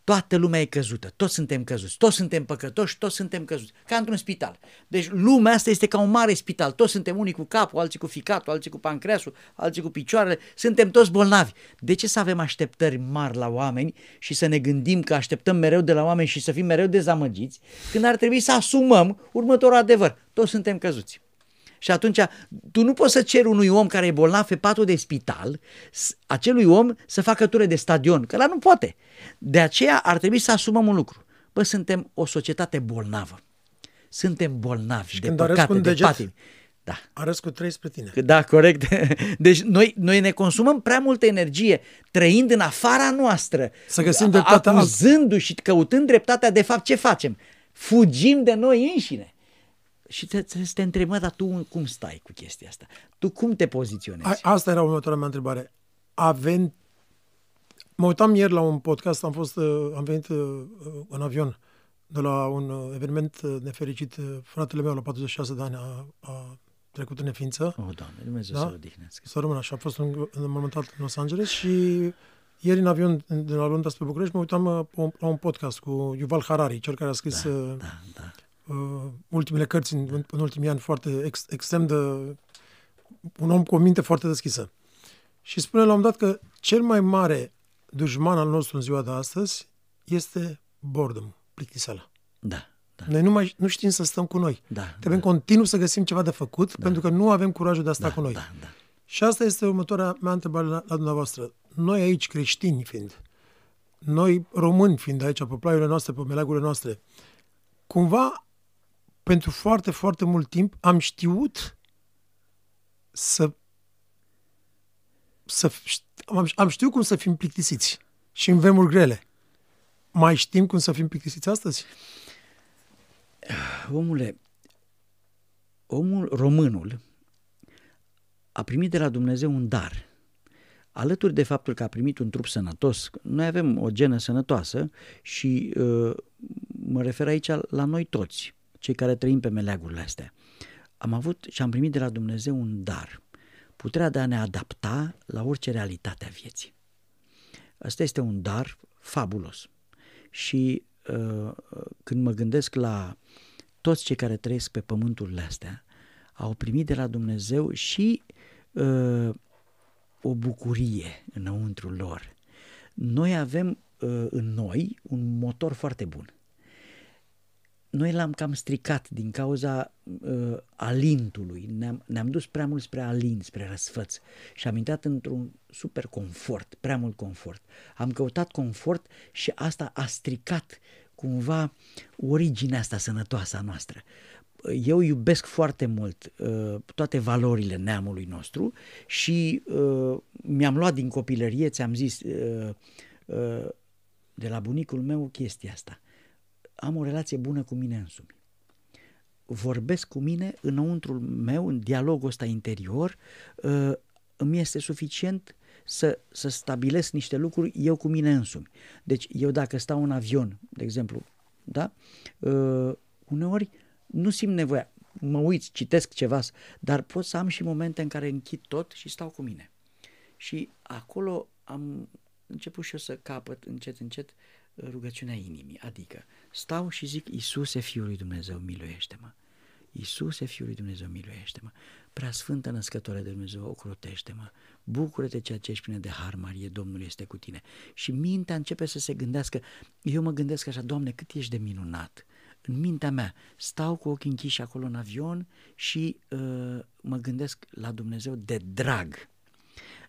S1: Toată lumea e căzută, toți suntem căzuți, toți suntem păcătoși, toți suntem căzuți, ca într-un spital. Deci lumea asta este ca un mare spital, toți suntem unii cu capul, alții cu ficatul, alții cu pancreasul, alții cu picioarele, suntem toți bolnavi. De ce să avem așteptări mari la oameni și să ne gândim că așteptăm mereu de la oameni și să fim mereu dezamăgiți, când ar trebui să asumăm următorul adevăr, toți suntem căzuți. Și atunci tu nu poți să ceri unui om care e bolnav pe patul de spital, acelui om să facă ture de stadion, că la nu poate. De aceea ar trebui să asumăm un lucru. Bă, suntem o societate bolnavă. Suntem bolnavi și de când păcate, de deget, patimi.
S2: Da. Arăți cu trei spre tine.
S1: Da, corect. (laughs) Deci noi, noi ne consumăm prea multă energie trăind în afara noastră.
S2: Să găsim dreptatea
S1: Acuzându-și și căutând dreptatea, de fapt ce facem? Fugim de noi înșine. Și trebuie să te întrebi, dar tu cum stai cu chestia asta? Tu cum te poziționezi? A,
S2: asta era următoarea mea întrebare. Avem... Mă uitam ieri la un podcast, am, fost, uh, am venit uh, în avion de la un uh, eveniment nefericit. Fratele meu la 46 de ani a, a trecut în neființă.
S1: Oh, Doamne, Dumnezeu da? să-l odihnească.
S2: Să rămână așa. A fost în, în momentat în Los Angeles și ieri în avion de la Londra spre București mă uitam la un podcast cu Yuval Harari, cel care a scris
S1: da, da, da
S2: uh, ultimele cărți în, în ultimii ani foarte ex, extrem de... un om cu o minte foarte deschisă. Și spune la un dat că cel mai mare dușman al nostru în ziua de astăzi este boredom, plictiseala.
S1: Da. Da.
S2: Noi nu, mai, nu știm să stăm cu noi.
S1: Da,
S2: Trebuie da. continuu să găsim ceva de făcut, da. pentru că nu avem curajul de a sta
S1: da,
S2: cu noi.
S1: Da, da.
S2: Și asta este următoarea mea întrebare la, la dumneavoastră. Noi aici, creștini fiind, noi români fiind aici, pe plaiurile noastre, pe meleagurile noastre, cumva pentru foarte, foarte mult timp am știut să, să am, am știut cum să fim plictisiți și în vremuri grele. Mai știm cum să fim plictisiți astăzi?
S1: Omule, omul, românul, a primit de la Dumnezeu un dar. Alături de faptul că a primit un trup sănătos, noi avem o genă sănătoasă și uh, mă refer aici la noi toți cei care trăim pe meleagurile astea. Am avut și am primit de la Dumnezeu un dar, puterea de a ne adapta la orice realitate a vieții. Asta este un dar fabulos. Și uh, când mă gândesc la toți cei care trăiesc pe pământurile astea, au primit de la Dumnezeu și uh, o bucurie înăuntru lor. Noi avem uh, în noi un motor foarte bun noi l-am cam stricat din cauza uh, alintului. Ne-am, ne-am dus prea mult spre alint, spre răsfăț și am intrat într-un super confort, prea mult confort. Am căutat confort și asta a stricat cumva originea asta sănătoasă a noastră. Eu iubesc foarte mult uh, toate valorile neamului nostru și uh, mi-am luat din copilărie, ți-am zis, uh, uh, de la bunicul meu chestia asta am o relație bună cu mine însumi. Vorbesc cu mine înăuntrul meu, în dialogul ăsta interior, uh, îmi este suficient să, să stabilesc niște lucruri eu cu mine însumi. Deci eu dacă stau în avion, de exemplu, da, uh, uneori nu simt nevoia, mă uit, citesc ceva, dar pot să am și momente în care închid tot și stau cu mine. Și acolo am început și eu să capăt încet, încet rugăciunea inimii, adică stau și zic, Iisuse, Fiul lui Dumnezeu, miluiește-mă. Iisuse, Fiul lui Dumnezeu, miluiește-mă. Prea Sfântă Născătoare de Dumnezeu, ocrotește-mă. Bucură-te ceea ce ești plină de har, Marie, Domnul este cu tine. Și mintea începe să se gândească, eu mă gândesc așa, Doamne, cât ești de minunat. În mintea mea stau cu ochii închiși acolo în avion și uh, mă gândesc la Dumnezeu de drag.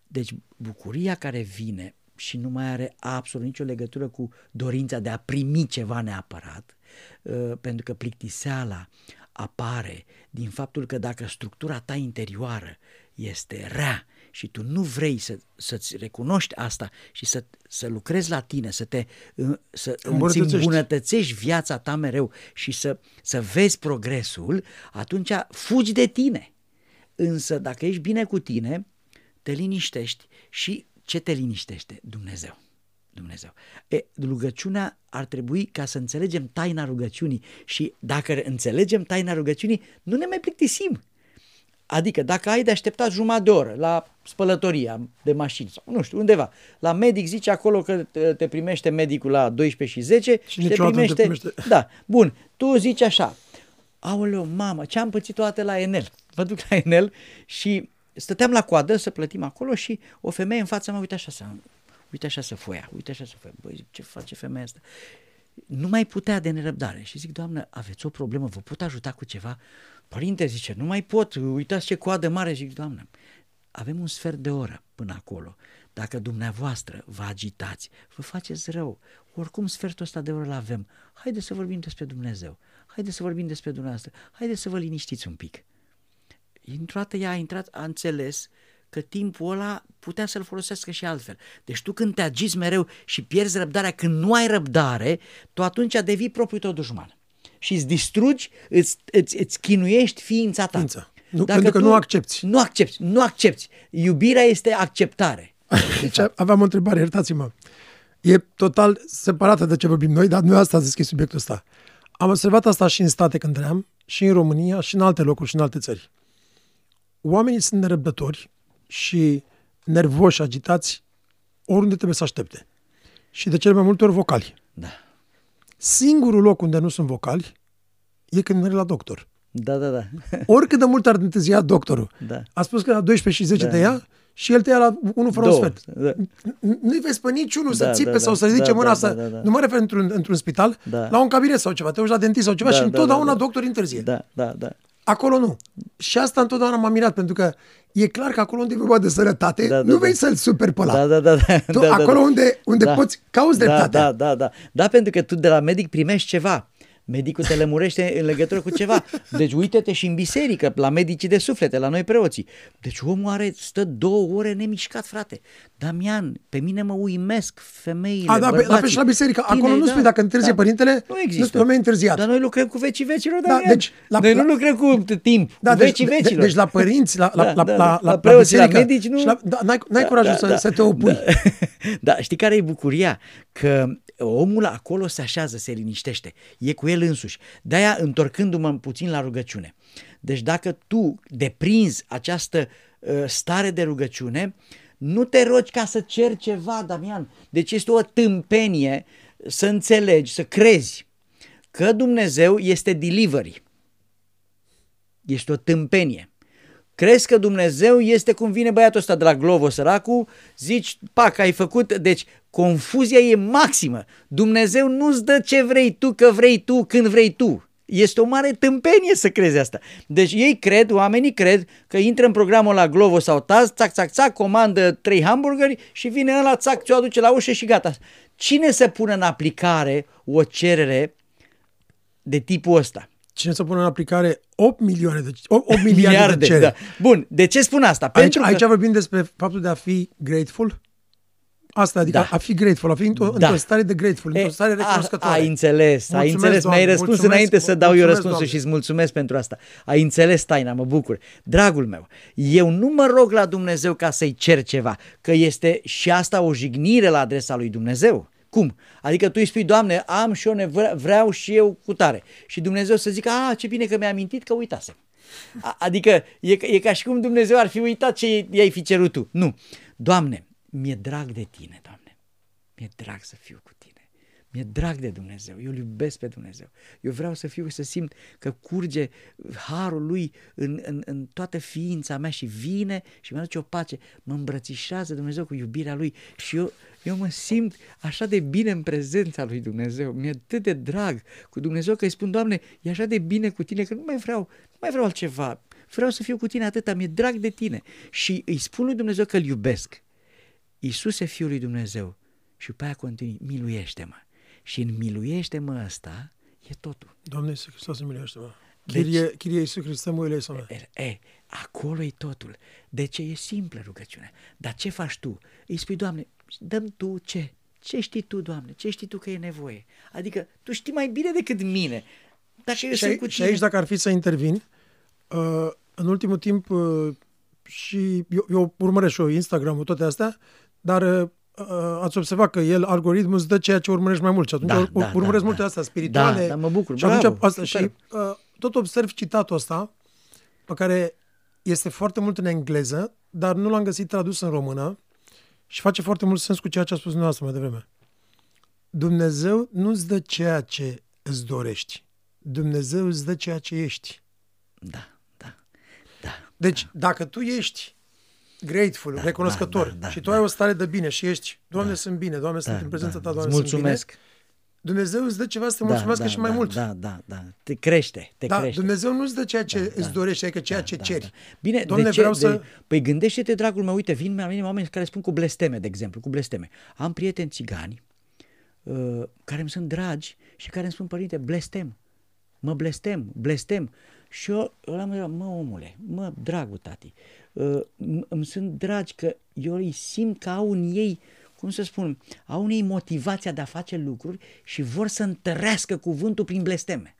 S1: Deci bucuria care vine și nu mai are absolut nicio legătură cu dorința de a primi ceva neapărat, uh, pentru că plictiseala apare din faptul că dacă structura ta interioară este rea și tu nu vrei să, să-ți recunoști asta și să, să lucrezi la tine, să te uh, să îți îmbunătățești viața ta mereu și să, să vezi progresul, atunci fugi de tine. Însă dacă ești bine cu tine, te liniștești și ce te liniștește? Dumnezeu. Dumnezeu. E, rugăciunea ar trebui ca să înțelegem taina rugăciunii și dacă înțelegem taina rugăciunii, nu ne mai plictisim. Adică dacă ai de așteptat jumătate de oră la spălătoria de mașini sau nu știu, undeva, la medic zice acolo că te primește medicul la 12 și 10
S2: Și
S1: te
S2: niciodată nu te
S1: primește...
S2: primește. (laughs)
S1: Da, bun, tu zici așa, aoleu, mamă, ce am pățit toate la Enel? Mă duc la Enel și stăteam la coadă să plătim acolo și o femeie în fața mea, uite așa să, uite așa să foia, uite așa să foia. Băi, zic, ce face femeia asta? Nu mai putea de nerăbdare și zic, doamnă, aveți o problemă, vă pot ajuta cu ceva? Părinte, zice, nu mai pot, uitați ce coadă mare. Zic, doamnă, avem un sfert de oră până acolo. Dacă dumneavoastră vă agitați, vă faceți rău. Oricum sfertul ăsta de oră îl avem. Haideți să vorbim despre Dumnezeu. Haideți să vorbim despre dumneavoastră. Haideți să vă liniștiți un pic. Într-o dată ea a intrat, a înțeles că timpul ăla putea să-l folosească și altfel. Deci tu când te agiți mereu și pierzi răbdarea, când nu ai răbdare, tu atunci devii propriul tău dușman. Și îți distrugi, îți, îți, îți chinuiești ființa ta.
S2: Ființa. Nu, pentru că nu accepti.
S1: Nu accepti, nu accepti. Iubirea este acceptare. (laughs)
S2: Deci aveam o întrebare, iertați-mă. E total separată de ce vorbim noi, dar nu asta a deschis subiectul ăsta. Am observat asta și în state când trăiam, și în România, și în alte locuri, și în alte țări. Oamenii sunt nerăbdători și nervoși, agitați, oriunde trebuie să aștepte. Și de cele mai multe ori vocali.
S1: Da.
S2: Singurul loc unde nu sunt vocali e când merg la doctor.
S1: Da, da, da.
S2: Oricât de mult ar întârzia doctorul.
S1: Da.
S2: A spus că la 12 și 10
S1: Da.
S2: te ia și el te ia la 1 fără un
S1: Două.
S2: sfert.
S1: Da.
S2: Nu-i vezi pe niciunul să
S1: Da,
S2: țipe
S1: da,
S2: sau
S1: da.
S2: să ridice
S1: Da,
S2: mâna
S1: da,
S2: să...
S1: da, da, da.
S2: Nu mă refer într-un, într-un spital,
S1: Da.
S2: la un cabinet sau ceva. Te uiți la dentist sau ceva
S1: Da,
S2: și
S1: da,
S2: întotdeauna
S1: da, da.
S2: doctorii întârzie.
S1: Da, da, da.
S2: Acolo nu. Și asta întotdeauna m-a mirat, pentru că e clar că acolo unde e vorba de sănătate,
S1: Da, da,
S2: nu
S1: da.
S2: vei să-l super pe ăla.
S1: Da, da, da. da,
S2: Tu,
S1: da, da,
S2: acolo
S1: da.
S2: unde, unde
S1: Da.
S2: poți cauți
S1: Da,
S2: dreptatea.
S1: da, da, da. Da, pentru că tu de la medic primești ceva. Medicul te lămurește în legătură cu ceva. Deci uite-te și în biserică, la medicii de suflete, la noi preoții. Deci omul are, stă două ore nemișcat, frate. Damian, pe mine mă uimesc femeile,
S2: A, da, pe, la
S1: bărbații,
S2: fel și la biserică. Acolo
S1: tineri,
S2: nu spui dacă întârzie părintele,
S1: nu
S2: nu
S1: există.
S2: spui, "Dom'le, întârziat."
S1: Dar noi lucrăm cu vecii vecilor,
S2: Da,
S1: Damian.
S2: deci, la-
S1: noi
S2: la-
S1: nu lucrăm cu timp,
S2: Da,
S1: cu
S2: deci,
S1: vecii
S2: de-
S1: vecilor.
S2: deci la părinți, la, la,
S1: Da,
S2: la,
S1: da,
S2: la,
S1: la
S2: la, la
S1: preoții, la
S2: biserică,
S1: medici, nu-
S2: și la, da, n-ai, n-ai curajul să, să te opui.
S1: Da, (laughs) da, știi care e bucuria? Că omul acolo se așează, se liniștește, e cu el însuși. De-aia, întorcându-mă puțin la rugăciune. Deci dacă tu deprinzi această uh, stare de rugăciune, nu te rogi ca să ceri ceva, Damian. Deci este o tâmpenie să înțelegi, să crezi că Dumnezeu este delivery. Este o tâmpenie. Crezi că Dumnezeu este cum vine băiatul ăsta de la Glovo, săracu, zici, pac, ai făcut, deci confuzia e maximă. Dumnezeu nu-ți dă ce vrei tu, că vrei tu, când vrei tu. Este o mare tâmpenie să crezi asta. Deci ei cred, oamenii cred că intră în programul la Glovo sau Taz, țac, țac, țac, comandă trei hamburgeri și vine ăla, țac, ți-o aduce la ușă și gata. Cine să pună în aplicare o cerere de tipul ăsta?
S2: Cine să pună în aplicare 8 milioane de, 8, 8 miliarde, de cereri.
S1: da. Bun, de ce spun asta?
S2: Aici,
S1: Pentru
S2: aici
S1: că...
S2: vorbim despre faptul de a fi grateful. Asta, adică
S1: Da.
S2: a fi grateful, a fi într-o,
S1: Da.
S2: într-o stare de grateful, într-o stare
S1: E, a,
S2: recunoscătoare.
S1: ai înțeles, ai
S2: Mulțumesc,
S1: înțeles,
S2: Doamne,
S1: mi-ai răspuns
S2: mulțumesc,
S1: înainte să dau eu
S2: mulțumesc,
S1: răspunsul
S2: Doamne.
S1: și îți mulțumesc pentru asta. Ai înțeles taina, mă bucur. Dragul meu, eu nu mă rog la Dumnezeu ca să-i cer ceva, că este și asta o jignire la adresa lui Dumnezeu. Cum? Adică tu îi spui, Doamne, am și eu nevoie, vreau și eu cu tare. Și Dumnezeu să zică, a, ce bine că mi-a amintit că uitasem. A- Adică e, ca- e ca și cum Dumnezeu ar fi uitat ce i-ai fi cerut tu. Nu. Doamne, mi-e drag de tine, Doamne. Mi-e drag să fiu cu tine. Mi-e drag de Dumnezeu. Eu îl iubesc pe Dumnezeu. Eu vreau să fiu, să simt că curge harul lui în, în, în toată ființa mea și vine și mi aduce o pace. Mă îmbrățișează Dumnezeu cu iubirea lui și eu, eu mă simt așa de bine în prezența lui Dumnezeu. Mi-e atât de drag cu Dumnezeu că îi spun, Doamne, e așa de bine cu tine că nu mai vreau, nu mai vreau altceva. Vreau să fiu cu tine atâta, mi-e drag de tine. Și îi spun lui Dumnezeu că îl iubesc. Iisuse Fiul lui Dumnezeu și pe aia continui, miluiește-mă. Și în miluiește-mă ăsta e totul.
S2: Doamne Iisus Hristos, miluiește-mă.
S1: Deci-
S2: Chirie, Chirie Iisus Hristos, mă iubește mă.
S1: E, e, acolo e totul. De ce e simplă rugăciunea? Dar ce faci tu? Îi spui, Doamne, dăm tu ce? Ce știi tu, Doamne? Ce știi tu că e nevoie? Adică tu știi mai bine decât mine. Dacă eu
S2: Și,
S1: sunt
S2: ai-
S1: cu
S2: și
S1: tine...
S2: aici, dacă ar fi să intervin, uh, în ultimul timp uh, și eu, eu urmăresc și eu Instagram-ul, toate astea, dar uh, ați observat că el, algoritmul, îți dă ceea ce urmărești mai mult și atunci
S1: Da,
S2: ur-
S1: da,
S2: urmăresc
S1: da,
S2: multe
S1: da.
S2: astea spirituale.
S1: Da, da, mă bucur,
S2: Și atunci
S1: bravo,
S2: asta, și
S1: super.
S2: uh, tot observ citatul ăsta pe care este foarte mult în engleză, dar nu l-am găsit tradus în română și face foarte mult sens cu ceea ce a spus dumneavoastră mai devreme. Dumnezeu nu-ți dă ceea ce îți dorești. Dumnezeu îți dă ceea ce ești.
S1: Da, da, da.
S2: Deci, dacă tu ești grateful,
S1: Da,
S2: recunoscător
S1: da, da,
S2: și tu
S1: da.
S2: ai o stare de bine și ești, Doamne, sunt bine, Doamne, sunt în prezența ta,
S1: Îți
S2: Doamne, sunt bine,
S1: mulțumesc.
S2: Dumnezeu îți dă ceva să te
S1: Da,
S2: mulțumească
S1: da,
S2: și mai
S1: da,
S2: mult.
S1: Da, da, da. Te crește, te
S2: Da,
S1: crește.
S2: Dumnezeu nu-ți dă ceea ce
S1: Da,
S2: îți
S1: da.
S2: dorești, adică ceea
S1: Da,
S2: ce
S1: da,
S2: ceri.
S1: da. Bine,
S2: Doamne,
S1: de ce,
S2: vreau
S1: de,
S2: să...
S1: Păi gândește-te, dragul meu, uite, vin la mine oameni care spun cu blesteme, de exemplu, cu blesteme. Am prieteni țigani uh, care îmi sunt dragi și care îmi spun, părinte, blestem, mă blestem, blestem. Și eu ăla mă, mă omule, mă, dragul tati, uh, m- îmi sunt dragi că eu îi simt că au în ei, cum să spun, au în ei motivația de a face lucruri și vor să întărească cuvântul prin blesteme.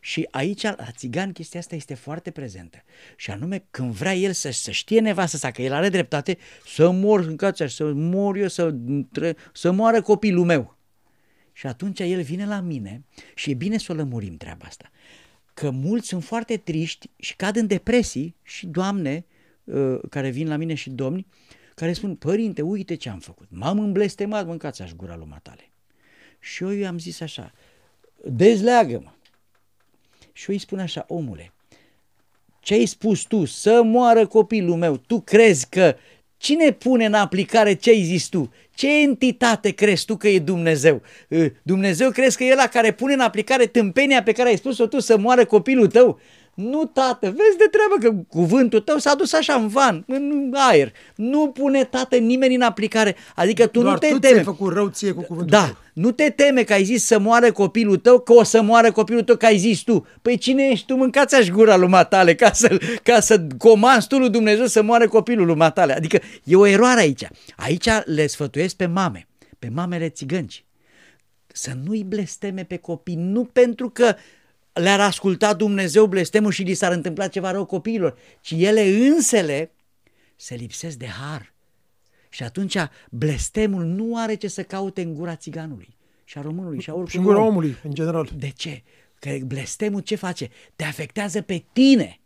S1: Și aici, la țigan, chestia asta este foarte prezentă. Și anume, când vrea el să, să știe nevastă sa că el are dreptate, să mor în cația, să mor eu, să, tre- să moară copilul meu. Și atunci el vine la mine și e bine să o lămurim treaba asta. Că mulți sunt foarte triști și cad în depresii și doamne uh, care vin la mine și domni care spun, părinte, uite ce am făcut. M-am îmblestemat, mâncați aș gura lui matale. Și eu i-am zis așa, dezleagă-mă. Și eu îi spun așa, omule, ce ai spus tu, să moară copilul meu, tu crezi că cine pune în aplicare ce ai zis tu? Ce entitate crezi tu că e Dumnezeu? Uh, Dumnezeu crezi că e ăla care pune în aplicare tâmpenia pe care ai spus-o tu să moară copilul tău? Nu, tată, vezi de treabă că cuvântul tău s-a dus așa în van, în aer. Nu pune, tată, nimeni în aplicare. Adică tu
S2: Doar
S1: nu te
S2: tu
S1: temi.
S2: ți-ai făcut rău ție cu cuvântul
S1: Da,
S2: tău.
S1: nu te teme că ai zis să moară copilul tău, că o să moară copilul tău, că ai zis tu. Păi cine ești tu? Mâncați aș gura lui matale ca să, ca să comanzi tu lui Dumnezeu să moară copilul lui matale. Adică e o eroare aici. Aici le sfătuiesc pe mame, pe mamele țigănci. Să nu-i blesteme pe copii, nu pentru că le-ar asculta Dumnezeu blestemul și li s-ar întâmpla ceva rău copiilor, ci ele însele se lipsesc de har. Și atunci blestemul nu are ce să caute în gura țiganului și a românului și a
S2: Și
S1: oricui
S2: în gura
S1: om.
S2: omului, în general.
S1: De ce? Că blestemul ce face? Te afectează pe tine.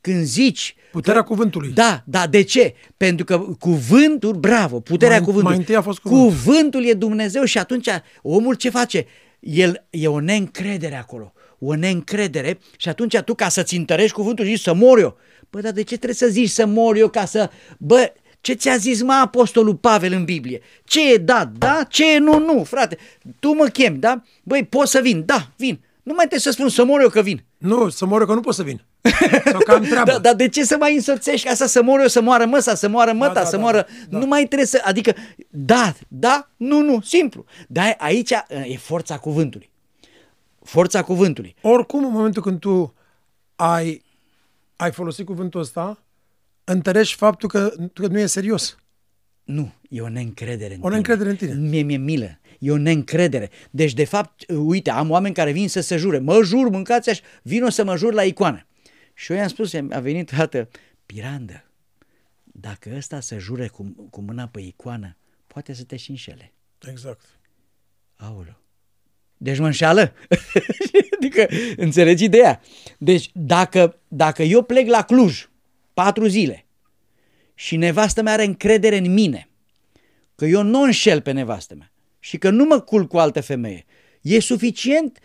S1: Când zici...
S2: Puterea
S1: că-
S2: cuvântului.
S1: Da, da, de ce? Pentru că cuvântul, bravo, puterea
S2: Mai-
S1: cuvântului.
S2: mai întâi a fost cuvântul.
S1: Cuvântul e Dumnezeu și atunci omul ce face? El e o neîncredere acolo, o neîncredere și atunci tu ca să-ți întărești cuvântul zici să mor eu. Bă, dar de ce trebuie să zici să mor eu ca să... Bă, ce ți-a zis mă apostolul Pavel în Biblie? Ce e da, da, ce e nu, nu, frate. Tu mă chemi, da? Băi, pot să vin, da, vin. Nu mai trebuie să spun să mor eu că vin.
S2: Nu, să moră că nu pot să vin. Sau că am (laughs) treabă.
S1: Da, dar de ce să mai însoțești asta să mor eu, să moară măsa, să moară măta,
S2: da,
S1: să
S2: da,
S1: moară...
S2: da.
S1: Nu mai trebuie să... Adică, da, da, nu, nu, simplu. Dar aici e forța cuvântului. Forța cuvântului.
S2: Oricum, în momentul când tu ai, ai folosit cuvântul ăsta, întărești faptul că, că nu e serios.
S1: Nu, e o neîncredere în
S2: O neîncredere în tine.
S1: Mie mi-e milă. E o neîncredere. Deci, de fapt, uite, am oameni care vin să se jure. Mă jur, mâncați aș, vin o să mă jur la icoană. Și eu i-am spus, a venit toată, pirandă, dacă ăsta să jure cu, cu mâna pe icoană, poate să te și înșele.
S2: Exact.
S1: Aoleu. Deci mă înșală? (laughs) adică, înțelegi ideea? Deci, dacă, dacă eu plec la Cluj patru zile și nevastă mea are încredere în mine, că eu nu înșel pe nevastă mea și că nu mă culc cu altă femeie, e suficient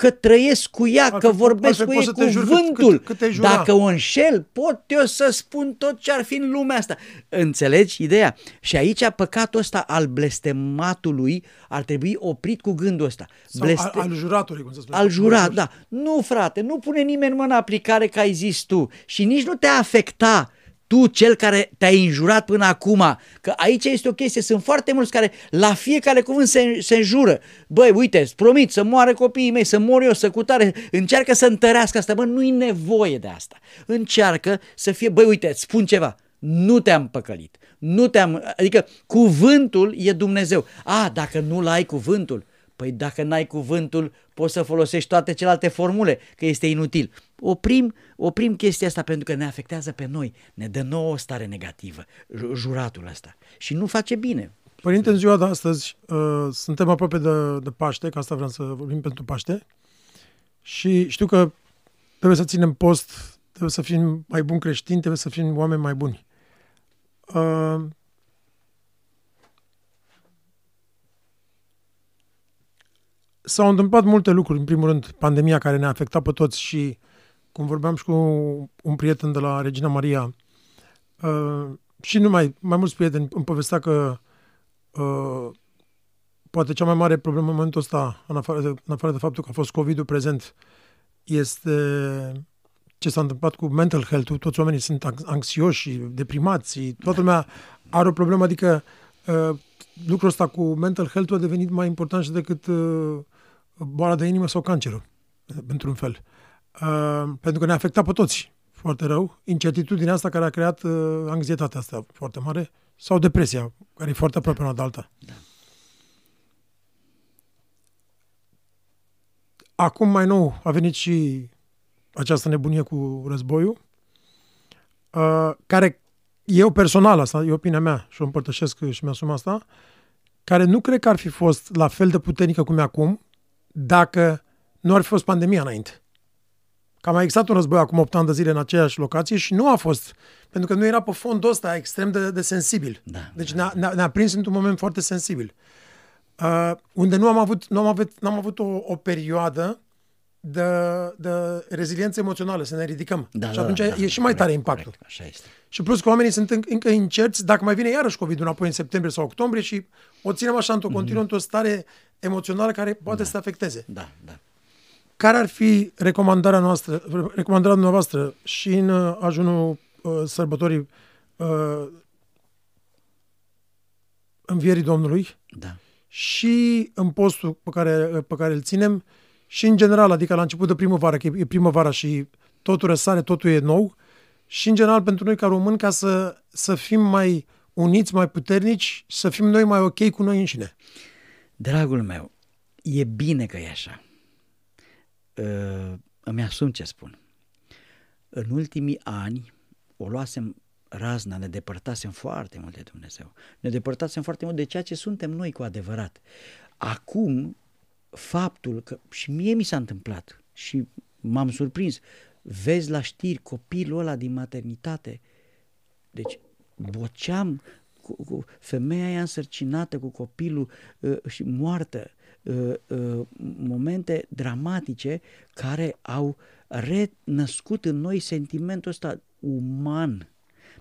S1: că trăiesc cu ea,
S2: Altfel-
S1: că vorbesc
S2: altfel
S1: cu
S2: poți
S1: ei
S2: să te juri cât-
S1: cuvântul.
S2: cât- cât te-ai jura.
S1: Dacă o înșel, pot eu să spun tot ce ar fi în lumea asta. Înțelegi ideea? Și aici păcatul ăsta al blestematului ar trebui oprit cu gândul ăsta.
S2: Sau al, al juratului, cum să spune.
S1: Al jurat, da. Nu, frate, nu pune nimeni mâna în aplicare că ai zis tu și nici nu te afecta tu, cel care te-ai înjurat până acum, că aici este o chestie, sunt foarte mulți care la fiecare cuvânt se, se înjură. Băi, uite, îți promit să moare copiii mei, să mor eu, să cutare, încearcă să întărească asta, bă, nu-i nevoie de asta. Încearcă să fie, băi, uite, îți spun ceva, nu te-am păcălit, nu te-am, adică cuvântul e Dumnezeu. A, dacă nu-l ai cuvântul, Păi dacă n-ai cuvântul, poți să folosești toate celelalte formule, că este inutil. Oprim, oprim chestia asta pentru că ne afectează pe noi, ne dă nouă o stare negativă, ju- juratul ăsta. Și nu face bine.
S2: Părinte, în ziua de astăzi uh, suntem aproape de, de Paște, că asta vreau să vorbim pentru Paște. Și știu că trebuie să ținem post trebuie să fim mai buni creștini, trebuie să fim oameni mai buni. Uh, s-au întâmplat multe lucruri, în primul rând, pandemia care ne-a afectat pe toți și, cum vorbeam și cu un prieten de la Regina Maria, uh, și numai, mai mulți prieteni îmi povestea că uh, poate cea mai mare problemă în momentul ăsta, în afară de, în afară de faptul că a fost COVID-ul prezent, este ce s-a întâmplat cu mental health toți oamenii sunt anxioși, deprimați, toată lumea are o problemă, adică uh, lucrul ăsta cu mental health a devenit mai important și decât uh, boala de inimă sau cancerul, pentru un fel. Uh, pentru că ne-a afectat pe toți foarte rău, incertitudinea asta care a creat uh, anxietatea asta foarte mare sau depresia, care e foarte aproape una de alta. Da. Acum mai nou a venit și această nebunie cu războiul, uh, care eu personal, asta e opinia mea și o împărtășesc și mi-asum asta, care nu cred că ar fi fost la fel de puternică cum e acum dacă nu ar fi fost pandemia înainte. Că a mai existat un război acum 8 ani de zile în aceeași locație și nu a fost, pentru că nu era pe fondul ăsta extrem de, de sensibil. Da, deci da. Ne-a, ne-a prins într-un moment foarte sensibil. Uh, unde nu am avut, nu am avut, n-am avut o, o perioadă de, de reziliență emoțională, să ne ridicăm. Da, și da, atunci da, e da, și mai tare impactul. Corect,
S1: așa este.
S2: Și plus că oamenii sunt încă incerți dacă mai vine iarăși COVID-ul înapoi în septembrie sau octombrie și o ținem așa într-o mm-hmm. continuă, într-o stare emoțională care poate da. să te afecteze.
S1: Da, da.
S2: Care ar fi recomandarea noastră, recomandarea dumneavoastră și în uh, ajunul uh, sărbătorii uh, învierii Domnului
S1: da.
S2: și în postul pe care, pe care îl ținem și în general, adică la început de primăvară, că e primăvara și totul răsare, totul e nou, și în general pentru noi ca români ca să, să fim mai uniți, mai puternici, să fim noi mai ok cu noi înșine.
S1: Dragul meu, e bine că e așa. Uh, îmi asum ce spun. În ultimii ani o luasem razna, ne depărtasem foarte mult de Dumnezeu. Ne depărtasem foarte mult de ceea ce suntem noi cu adevărat. Acum faptul că și mie mi s-a întâmplat și m-am surprins, vezi la știri copilul ăla din maternitate, deci boceam cu, cu femeia aia însărcinată cu copilul uh, și moartă, uh, uh, momente dramatice care au renăscut în noi sentimentul ăsta uman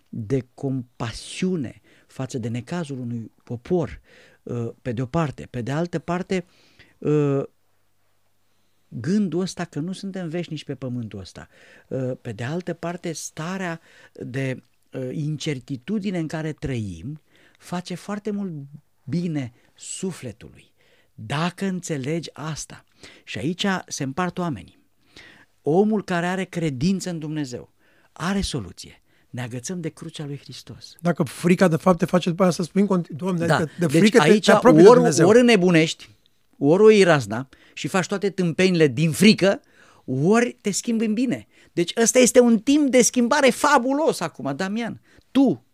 S1: de compasiune față de necazul unui popor, uh, pe de o parte. Pe de altă parte, uh, Uh, gândul ăsta că nu suntem veșnici pe pământul ăsta. Uh, pe de altă parte, starea de uh, incertitudine în care trăim face foarte mult bine sufletului. Dacă înțelegi asta, și aici se împart oamenii, omul care are credință în Dumnezeu are soluție. Ne agățăm de crucea lui Hristos.
S2: Dacă frica de fapt te face după aia să spui, Doamne,
S1: da.
S2: adică de
S1: deci
S2: frică
S1: aici
S2: te, te
S1: ori,
S2: de Dumnezeu.
S1: ori nebunești, ori o iei razna și faci toate tâmpenile din frică, ori te schimbi în bine. Deci ăsta este un timp de schimbare fabulos acum, Damian. Tu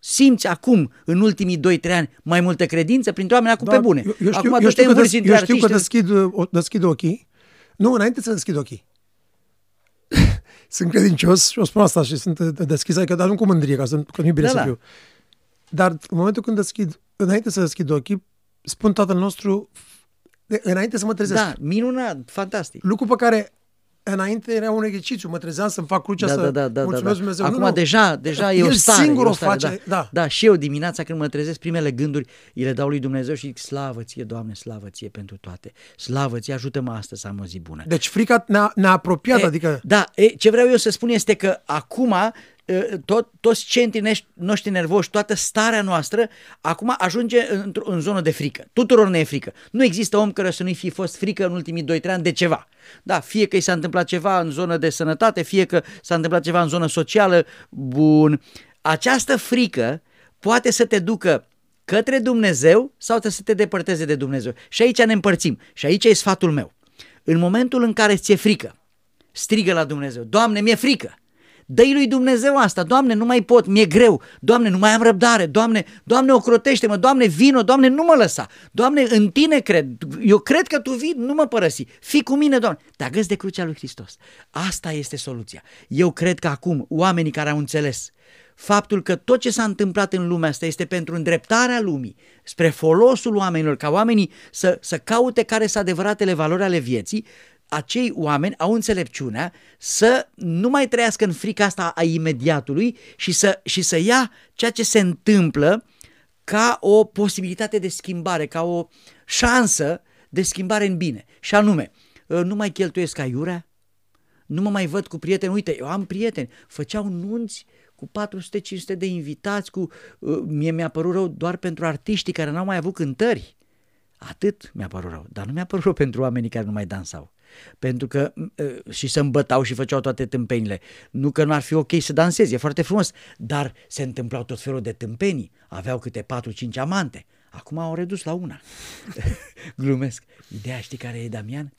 S1: simți acum, în ultimii 2-3 ani, mai multă credință printre oameni acum da, pe bune.
S2: Eu, eu știu, acum eu știu că, des, eu știu că deschid, deschid ochii. Nu, înainte să deschid ochii. (laughs) sunt credincios și o spun asta și sunt deschis, adică, dar nu cu mândrie, ca, să, că nu e bine da, să da. fiu. Dar în momentul când deschid, înainte să deschid ochii, spun Tatăl nostru, de, înainte să mă trezesc.
S1: Da, minunat, fantastic.
S2: Lucru pe care înainte era un exercițiu, mă trezeam să-mi fac crucea
S1: da,
S2: să
S1: da, da, da,
S2: mulțumesc
S1: da, da.
S2: Dumnezeu.
S1: Acum
S2: nu, nu.
S1: deja, deja e o stare.
S2: singur
S1: o,
S2: o
S1: stare,
S2: face,
S1: da.
S2: da.
S1: da. și eu dimineața când mă trezesc, primele gânduri îi le dau lui Dumnezeu și zic slavă ție, Doamne, slavă ție pentru toate. Slavă ție, ajută-mă astăzi să am o zi bună.
S2: Deci frica ne-a, ne apropiat,
S1: e,
S2: adică...
S1: Da, e, ce vreau eu să spun este că acum tot, toți centrii noștri nervoși, toată starea noastră, acum ajunge în, în zonă de frică. Tuturor ne e frică. Nu există om care să nu-i fi fost frică în ultimii 2-3 ani de ceva. Da, fie că i s-a întâmplat ceva în zonă de sănătate, fie că s-a întâmplat ceva în zonă socială, bun. Această frică poate să te ducă către Dumnezeu sau să te depărteze de Dumnezeu. Și aici ne împărțim. Și aici e sfatul meu. În momentul în care ți-e frică, strigă la Dumnezeu, Doamne, mi-e frică. Dă lui Dumnezeu asta, Doamne, nu mai pot, mi-e greu, Doamne, nu mai am răbdare, Doamne, Doamne, ocrotește-mă, Doamne, vino, Doamne, nu mă lăsa, Doamne, în Tine cred, eu cred că Tu vii, nu mă părăsi, fii cu mine, Doamne, te agăți de crucea lui Hristos. Asta este soluția. Eu cred că acum oamenii care au înțeles faptul că tot ce s-a întâmplat în lumea asta este pentru îndreptarea lumii, spre folosul oamenilor, ca oamenii să, să caute care sunt adevăratele valori ale vieții, acei oameni au înțelepciunea să nu mai trăiască în frica asta a imediatului și să, și să ia ceea ce se întâmplă ca o posibilitate de schimbare, ca o șansă de schimbare în bine. Și anume, nu mai cheltuiesc aiurea, nu mă mai văd cu prieteni, uite, eu am prieteni, făceau nunți cu 400-500 de invitați, cu, uh, mie mi-a părut rău doar pentru artiștii care n-au mai avut cântări. Atât mi-a părut rău, dar nu mi-a părut rău pentru oamenii care nu mai dansau. Pentru că uh, și se îmbătau și făceau toate tâmpenile. Nu că nu ar fi ok să dansezi, e foarte frumos, dar se întâmplau tot felul de tâmpenii. Aveau câte 4-5 amante. Acum au redus la una. (laughs) Glumesc. Ideea știi care e, Damian?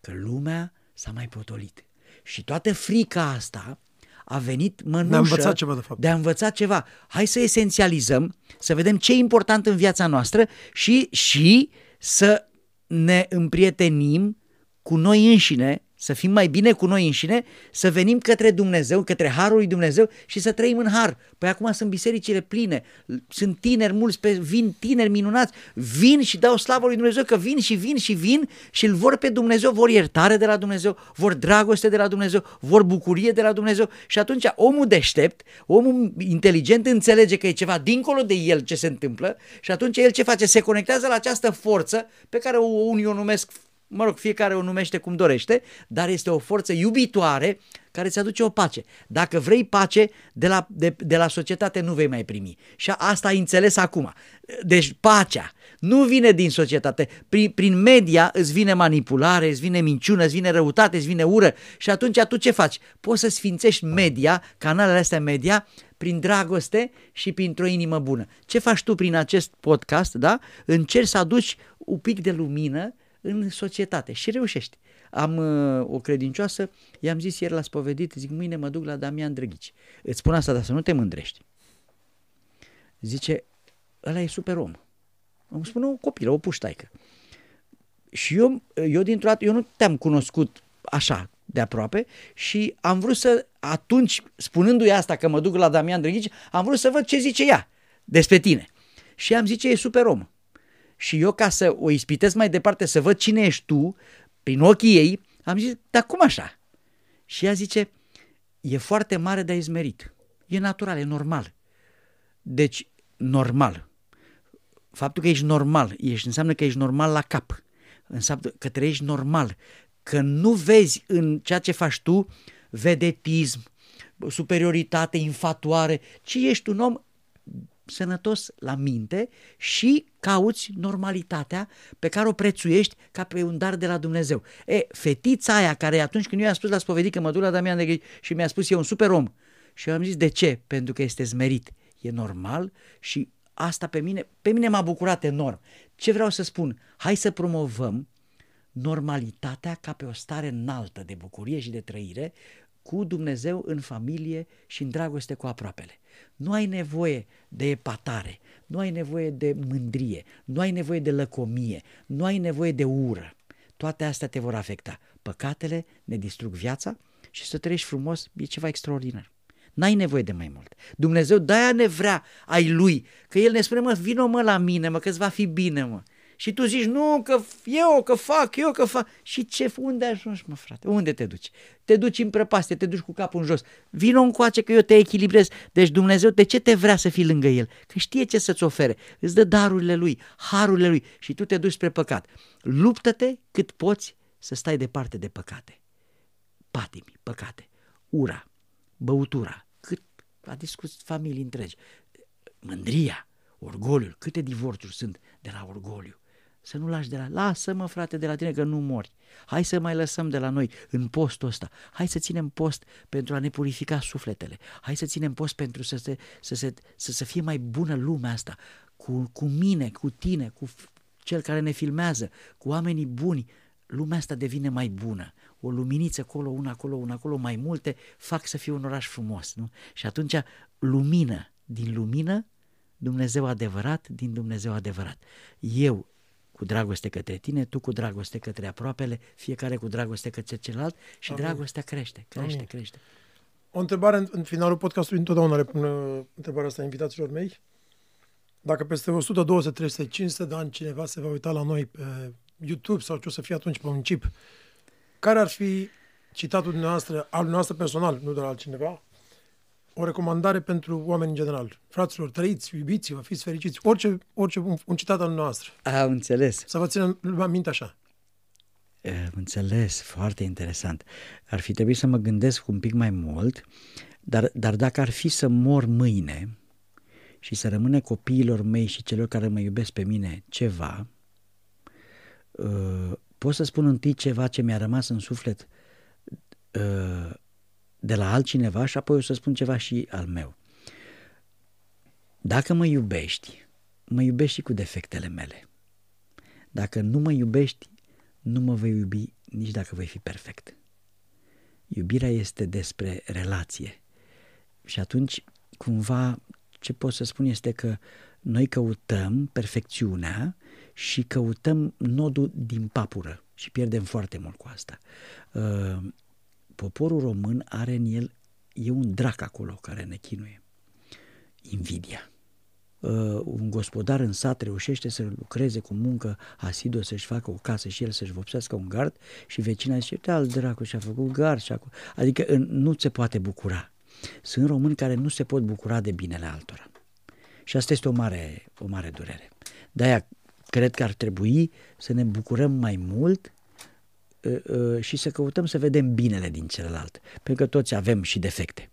S1: Că lumea s-a mai potolit. Și toată frica asta a venit mănușă de a
S2: învăța ceva, de fapt.
S1: De a învăța ceva. Hai să esențializăm, să vedem ce e important în viața noastră și, și să ne împrietenim cu noi înșine să fim mai bine cu noi înșine, să venim către Dumnezeu, către Harul lui Dumnezeu și să trăim în Har. Păi acum sunt bisericile pline, sunt tineri mulți, pe, vin tineri minunați, vin și dau slavă lui Dumnezeu că vin și vin și vin și îl vor pe Dumnezeu, vor iertare de la Dumnezeu, vor dragoste de la Dumnezeu, vor bucurie de la Dumnezeu și atunci omul deștept, omul inteligent înțelege că e ceva dincolo de el ce se întâmplă și atunci el ce face? Se conectează la această forță pe care unii o numesc mă rog, fiecare o numește cum dorește, dar este o forță iubitoare care îți aduce o pace. Dacă vrei pace, de la, de, de la societate nu vei mai primi. Și asta ai înțeles acum. Deci pacea nu vine din societate. Prin, prin media îți vine manipulare, îți vine minciună, îți vine răutate, îți vine ură și atunci tu ce faci? Poți să sfințești media, canalele astea media, prin dragoste și printr-o inimă bună. Ce faci tu prin acest podcast? Da? Încerci să aduci un pic de lumină în societate și reușești. Am uh, o credincioasă, i-am zis ieri la spovedit, zic mâine mă duc la Damian Drăghici. Îți spun asta, dar să nu te mândrești. Zice, ăla e super om. Îmi spune o copilă, o puștaică. Și eu, eu dintr-o dată, eu nu te-am cunoscut așa de aproape și am vrut să, atunci, spunându-i asta că mă duc la Damian Drăghici, am vrut să văd ce zice ea despre tine. Și am zice, e super om și eu ca să o ispitesc mai departe, să văd cine ești tu, prin ochii ei, am zis, dar cum așa? Și ea zice, e foarte mare de izmerit. E natural, e normal. Deci, normal. Faptul că ești normal, ești, înseamnă că ești normal la cap. Înseamnă că trăiești normal. Că nu vezi în ceea ce faci tu vedetism, superioritate, infatuare, ci ești un om sănătos la minte și cauți normalitatea pe care o prețuiești ca pe un dar de la Dumnezeu. E, fetița aia care atunci când eu i-am spus la spovedit că mă duc la Damian de și mi-a spus e un super om și eu am zis de ce? Pentru că este zmerit. E normal și asta pe mine, pe mine m-a bucurat enorm. Ce vreau să spun? Hai să promovăm normalitatea ca pe o stare înaltă de bucurie și de trăire cu Dumnezeu în familie și în dragoste cu aproapele. Nu ai nevoie de epatare, nu ai nevoie de mândrie, nu ai nevoie de lăcomie, nu ai nevoie de ură. Toate astea te vor afecta. Păcatele ne distrug viața și să trăiești frumos e ceva extraordinar. N-ai nevoie de mai mult. Dumnezeu de-aia ne vrea ai Lui, că El ne spune, mă, vină mă la mine, mă, că-ți va fi bine, mă. Și tu zici, nu, că eu, că fac, eu, că fac. Și ce, unde ajungi, mă, frate? Unde te duci? Te duci în prăpastie, te duci cu capul în jos. Vino încoace că eu te echilibrez. Deci Dumnezeu, de ce te vrea să fii lângă El? Că știe ce să-ți ofere. Îți dă darurile Lui, harurile Lui și tu te duci spre păcat. Luptă-te cât poți să stai departe de păcate. Patimi, păcate, ura, băutura, cât a discutat familii întregi, mândria, orgoliul, câte divorțuri sunt de la orgoliu să nu lași de la... Lasă-mă, frate, de la tine că nu mori. Hai să mai lăsăm de la noi în postul ăsta. Hai să ținem post pentru a ne purifica sufletele. Hai să ținem post pentru să, se, să, se, să, să fie mai bună lumea asta. Cu, cu mine, cu tine, cu cel care ne filmează, cu oamenii buni. lumea asta devine mai bună. O luminiță acolo, una acolo, una acolo, mai multe fac să fie un oraș frumos. Nu? Și atunci lumină, din lumină, Dumnezeu adevărat, din Dumnezeu adevărat. Eu cu dragoste către tine, tu cu dragoste către aproapele, fiecare cu dragoste către celălalt și Amin. dragostea crește, crește, Amin. crește.
S2: O întrebare în, în finalul podcastului, întotdeauna le pun uh, întrebarea asta invitaților mei. Dacă peste 100, 200, 300, 500 de ani cineva se va uita la noi pe YouTube sau ce o să fie atunci pe un chip, care ar fi citatul dumneavoastră, al noastră personal, nu de la altcineva, o recomandare pentru oameni în general. Fraților, trăiți, iubiți-vă, fiți fericiți. Orice, orice un, un citat al noastră.
S1: Am înțeles.
S2: Să vă ținem minte așa.
S1: Am înțeles, foarte interesant. Ar fi trebuit să mă gândesc un pic mai mult, dar, dar dacă ar fi să mor mâine și să rămâne copiilor mei și celor care mă iubesc pe mine ceva, uh, pot să spun întâi ceva ce mi-a rămas în suflet uh, de la altcineva și apoi o să spun ceva și al meu. Dacă mă iubești, mă iubești și cu defectele mele. Dacă nu mă iubești, nu mă vei iubi nici dacă voi fi perfect. Iubirea este despre relație. Și atunci, cumva, ce pot să spun este că noi căutăm perfecțiunea și căutăm nodul din papură și pierdem foarte mult cu asta. Uh, poporul român are în el, e un drac acolo care ne chinuie. Invidia. Uh, un gospodar în sat reușește să lucreze cu muncă asiduă să-și facă o casă și el să-și vopsească un gard și vecina zice, uite al dracu și-a făcut gard și acum. Adică nu se poate bucura. Sunt români care nu se pot bucura de binele altora. Și asta este o mare, o mare durere. De-aia cred că ar trebui să ne bucurăm mai mult Uh, uh, și să căutăm să vedem binele din celălalt, pentru că toți avem și defecte.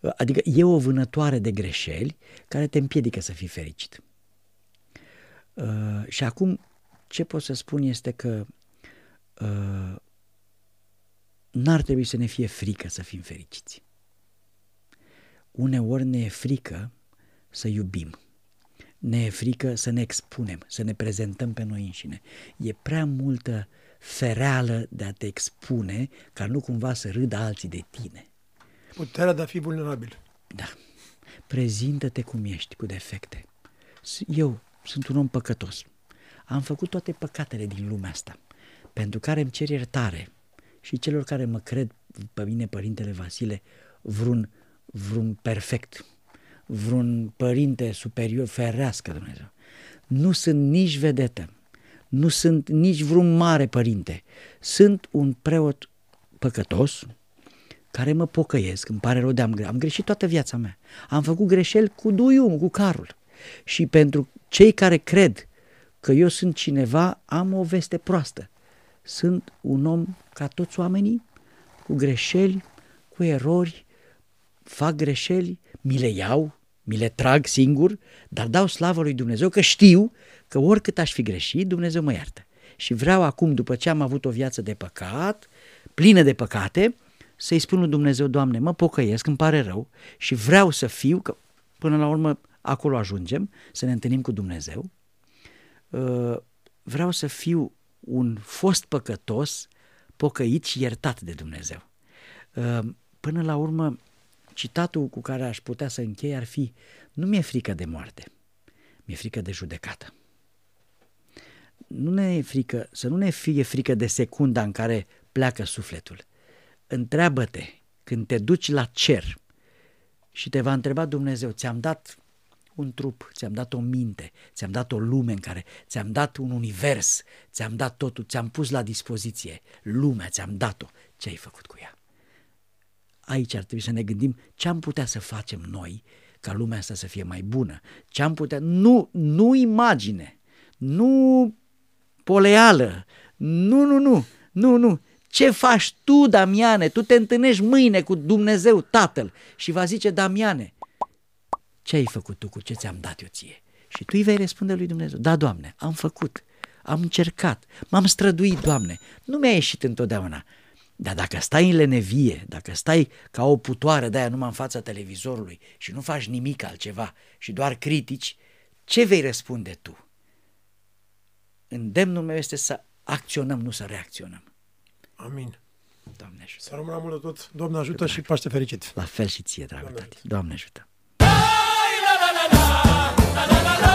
S1: Uh, adică e o vânătoare de greșeli care te împiedică să fii fericit. Și acum ce pot să spun este că n-ar trebui să ne fie frică să fim fericiți. Uneori ne e frică să iubim. Ne e frică să ne expunem, să ne prezentăm pe noi înșine. E prea multă uh, fereală de a te expune ca nu cumva să râdă alții de tine.
S2: Puterea de a fi vulnerabil.
S1: Da. Prezintă-te cum ești, cu defecte. Eu sunt un om păcătos. Am făcut toate păcatele din lumea asta, pentru care îmi cer iertare și celor care mă cred pe mine, Părintele Vasile, vreun, vreun perfect, vreun părinte superior, ferească Dumnezeu. Nu sunt nici vedetă, nu sunt nici vreun mare părinte. Sunt un preot păcătos care mă pocăiesc, îmi pare rău de am, am greșit toată viața mea. Am făcut greșeli cu Duium, cu Carul. Și pentru cei care cred că eu sunt cineva, am o veste proastă. Sunt un om ca toți oamenii, cu greșeli, cu erori, fac greșeli, mi le iau, mi le trag singur, dar dau slavă lui Dumnezeu că știu că oricât aș fi greșit, Dumnezeu mă iartă. Și vreau acum, după ce am avut o viață de păcat, plină de păcate, să-i spun lui Dumnezeu, Doamne, mă pocăiesc, îmi pare rău și vreau să fiu, că până la urmă acolo ajungem, să ne întâlnim cu Dumnezeu, uh, vreau să fiu un fost păcătos, pocăit și iertat de Dumnezeu. Uh, până la urmă, citatul cu care aș putea să închei ar fi, nu mi-e frică de moarte, mi-e frică de judecată nu ne e frică, să nu ne fie frică de secunda în care pleacă sufletul. Întreabă-te când te duci la cer și te va întreba Dumnezeu, ți-am dat un trup, ți-am dat o minte, ți-am dat o lume în care, ți-am dat un univers, ți-am dat totul, ți-am pus la dispoziție lumea, ți-am dat-o, ce ai făcut cu ea? Aici ar trebui să ne gândim ce am putea să facem noi ca lumea asta să fie mai bună, ce am putea, nu, nu imagine, nu poleală. Nu, nu, nu, nu, nu. Ce faci tu, Damiane? Tu te întâlnești mâine cu Dumnezeu Tatăl și va zice, Damiane, ce ai făcut tu cu ce ți-am dat eu ție? Și tu îi vei răspunde lui Dumnezeu, da, Doamne, am făcut, am încercat, m-am străduit, Doamne, nu mi-a ieșit întotdeauna. Dar dacă stai în lenevie, dacă stai ca o putoare de aia numai în fața televizorului și nu faci nimic altceva și doar critici, ce vei răspunde tu? îndemnul meu este să acționăm, nu să reacționăm.
S2: Amin.
S1: Doamne ajută.
S2: Să rămână mult de tot. Doamne ajută și Paște fericit.
S1: La fel și ție, dragă tati. Doamne ajută.
S3: la la la la la la la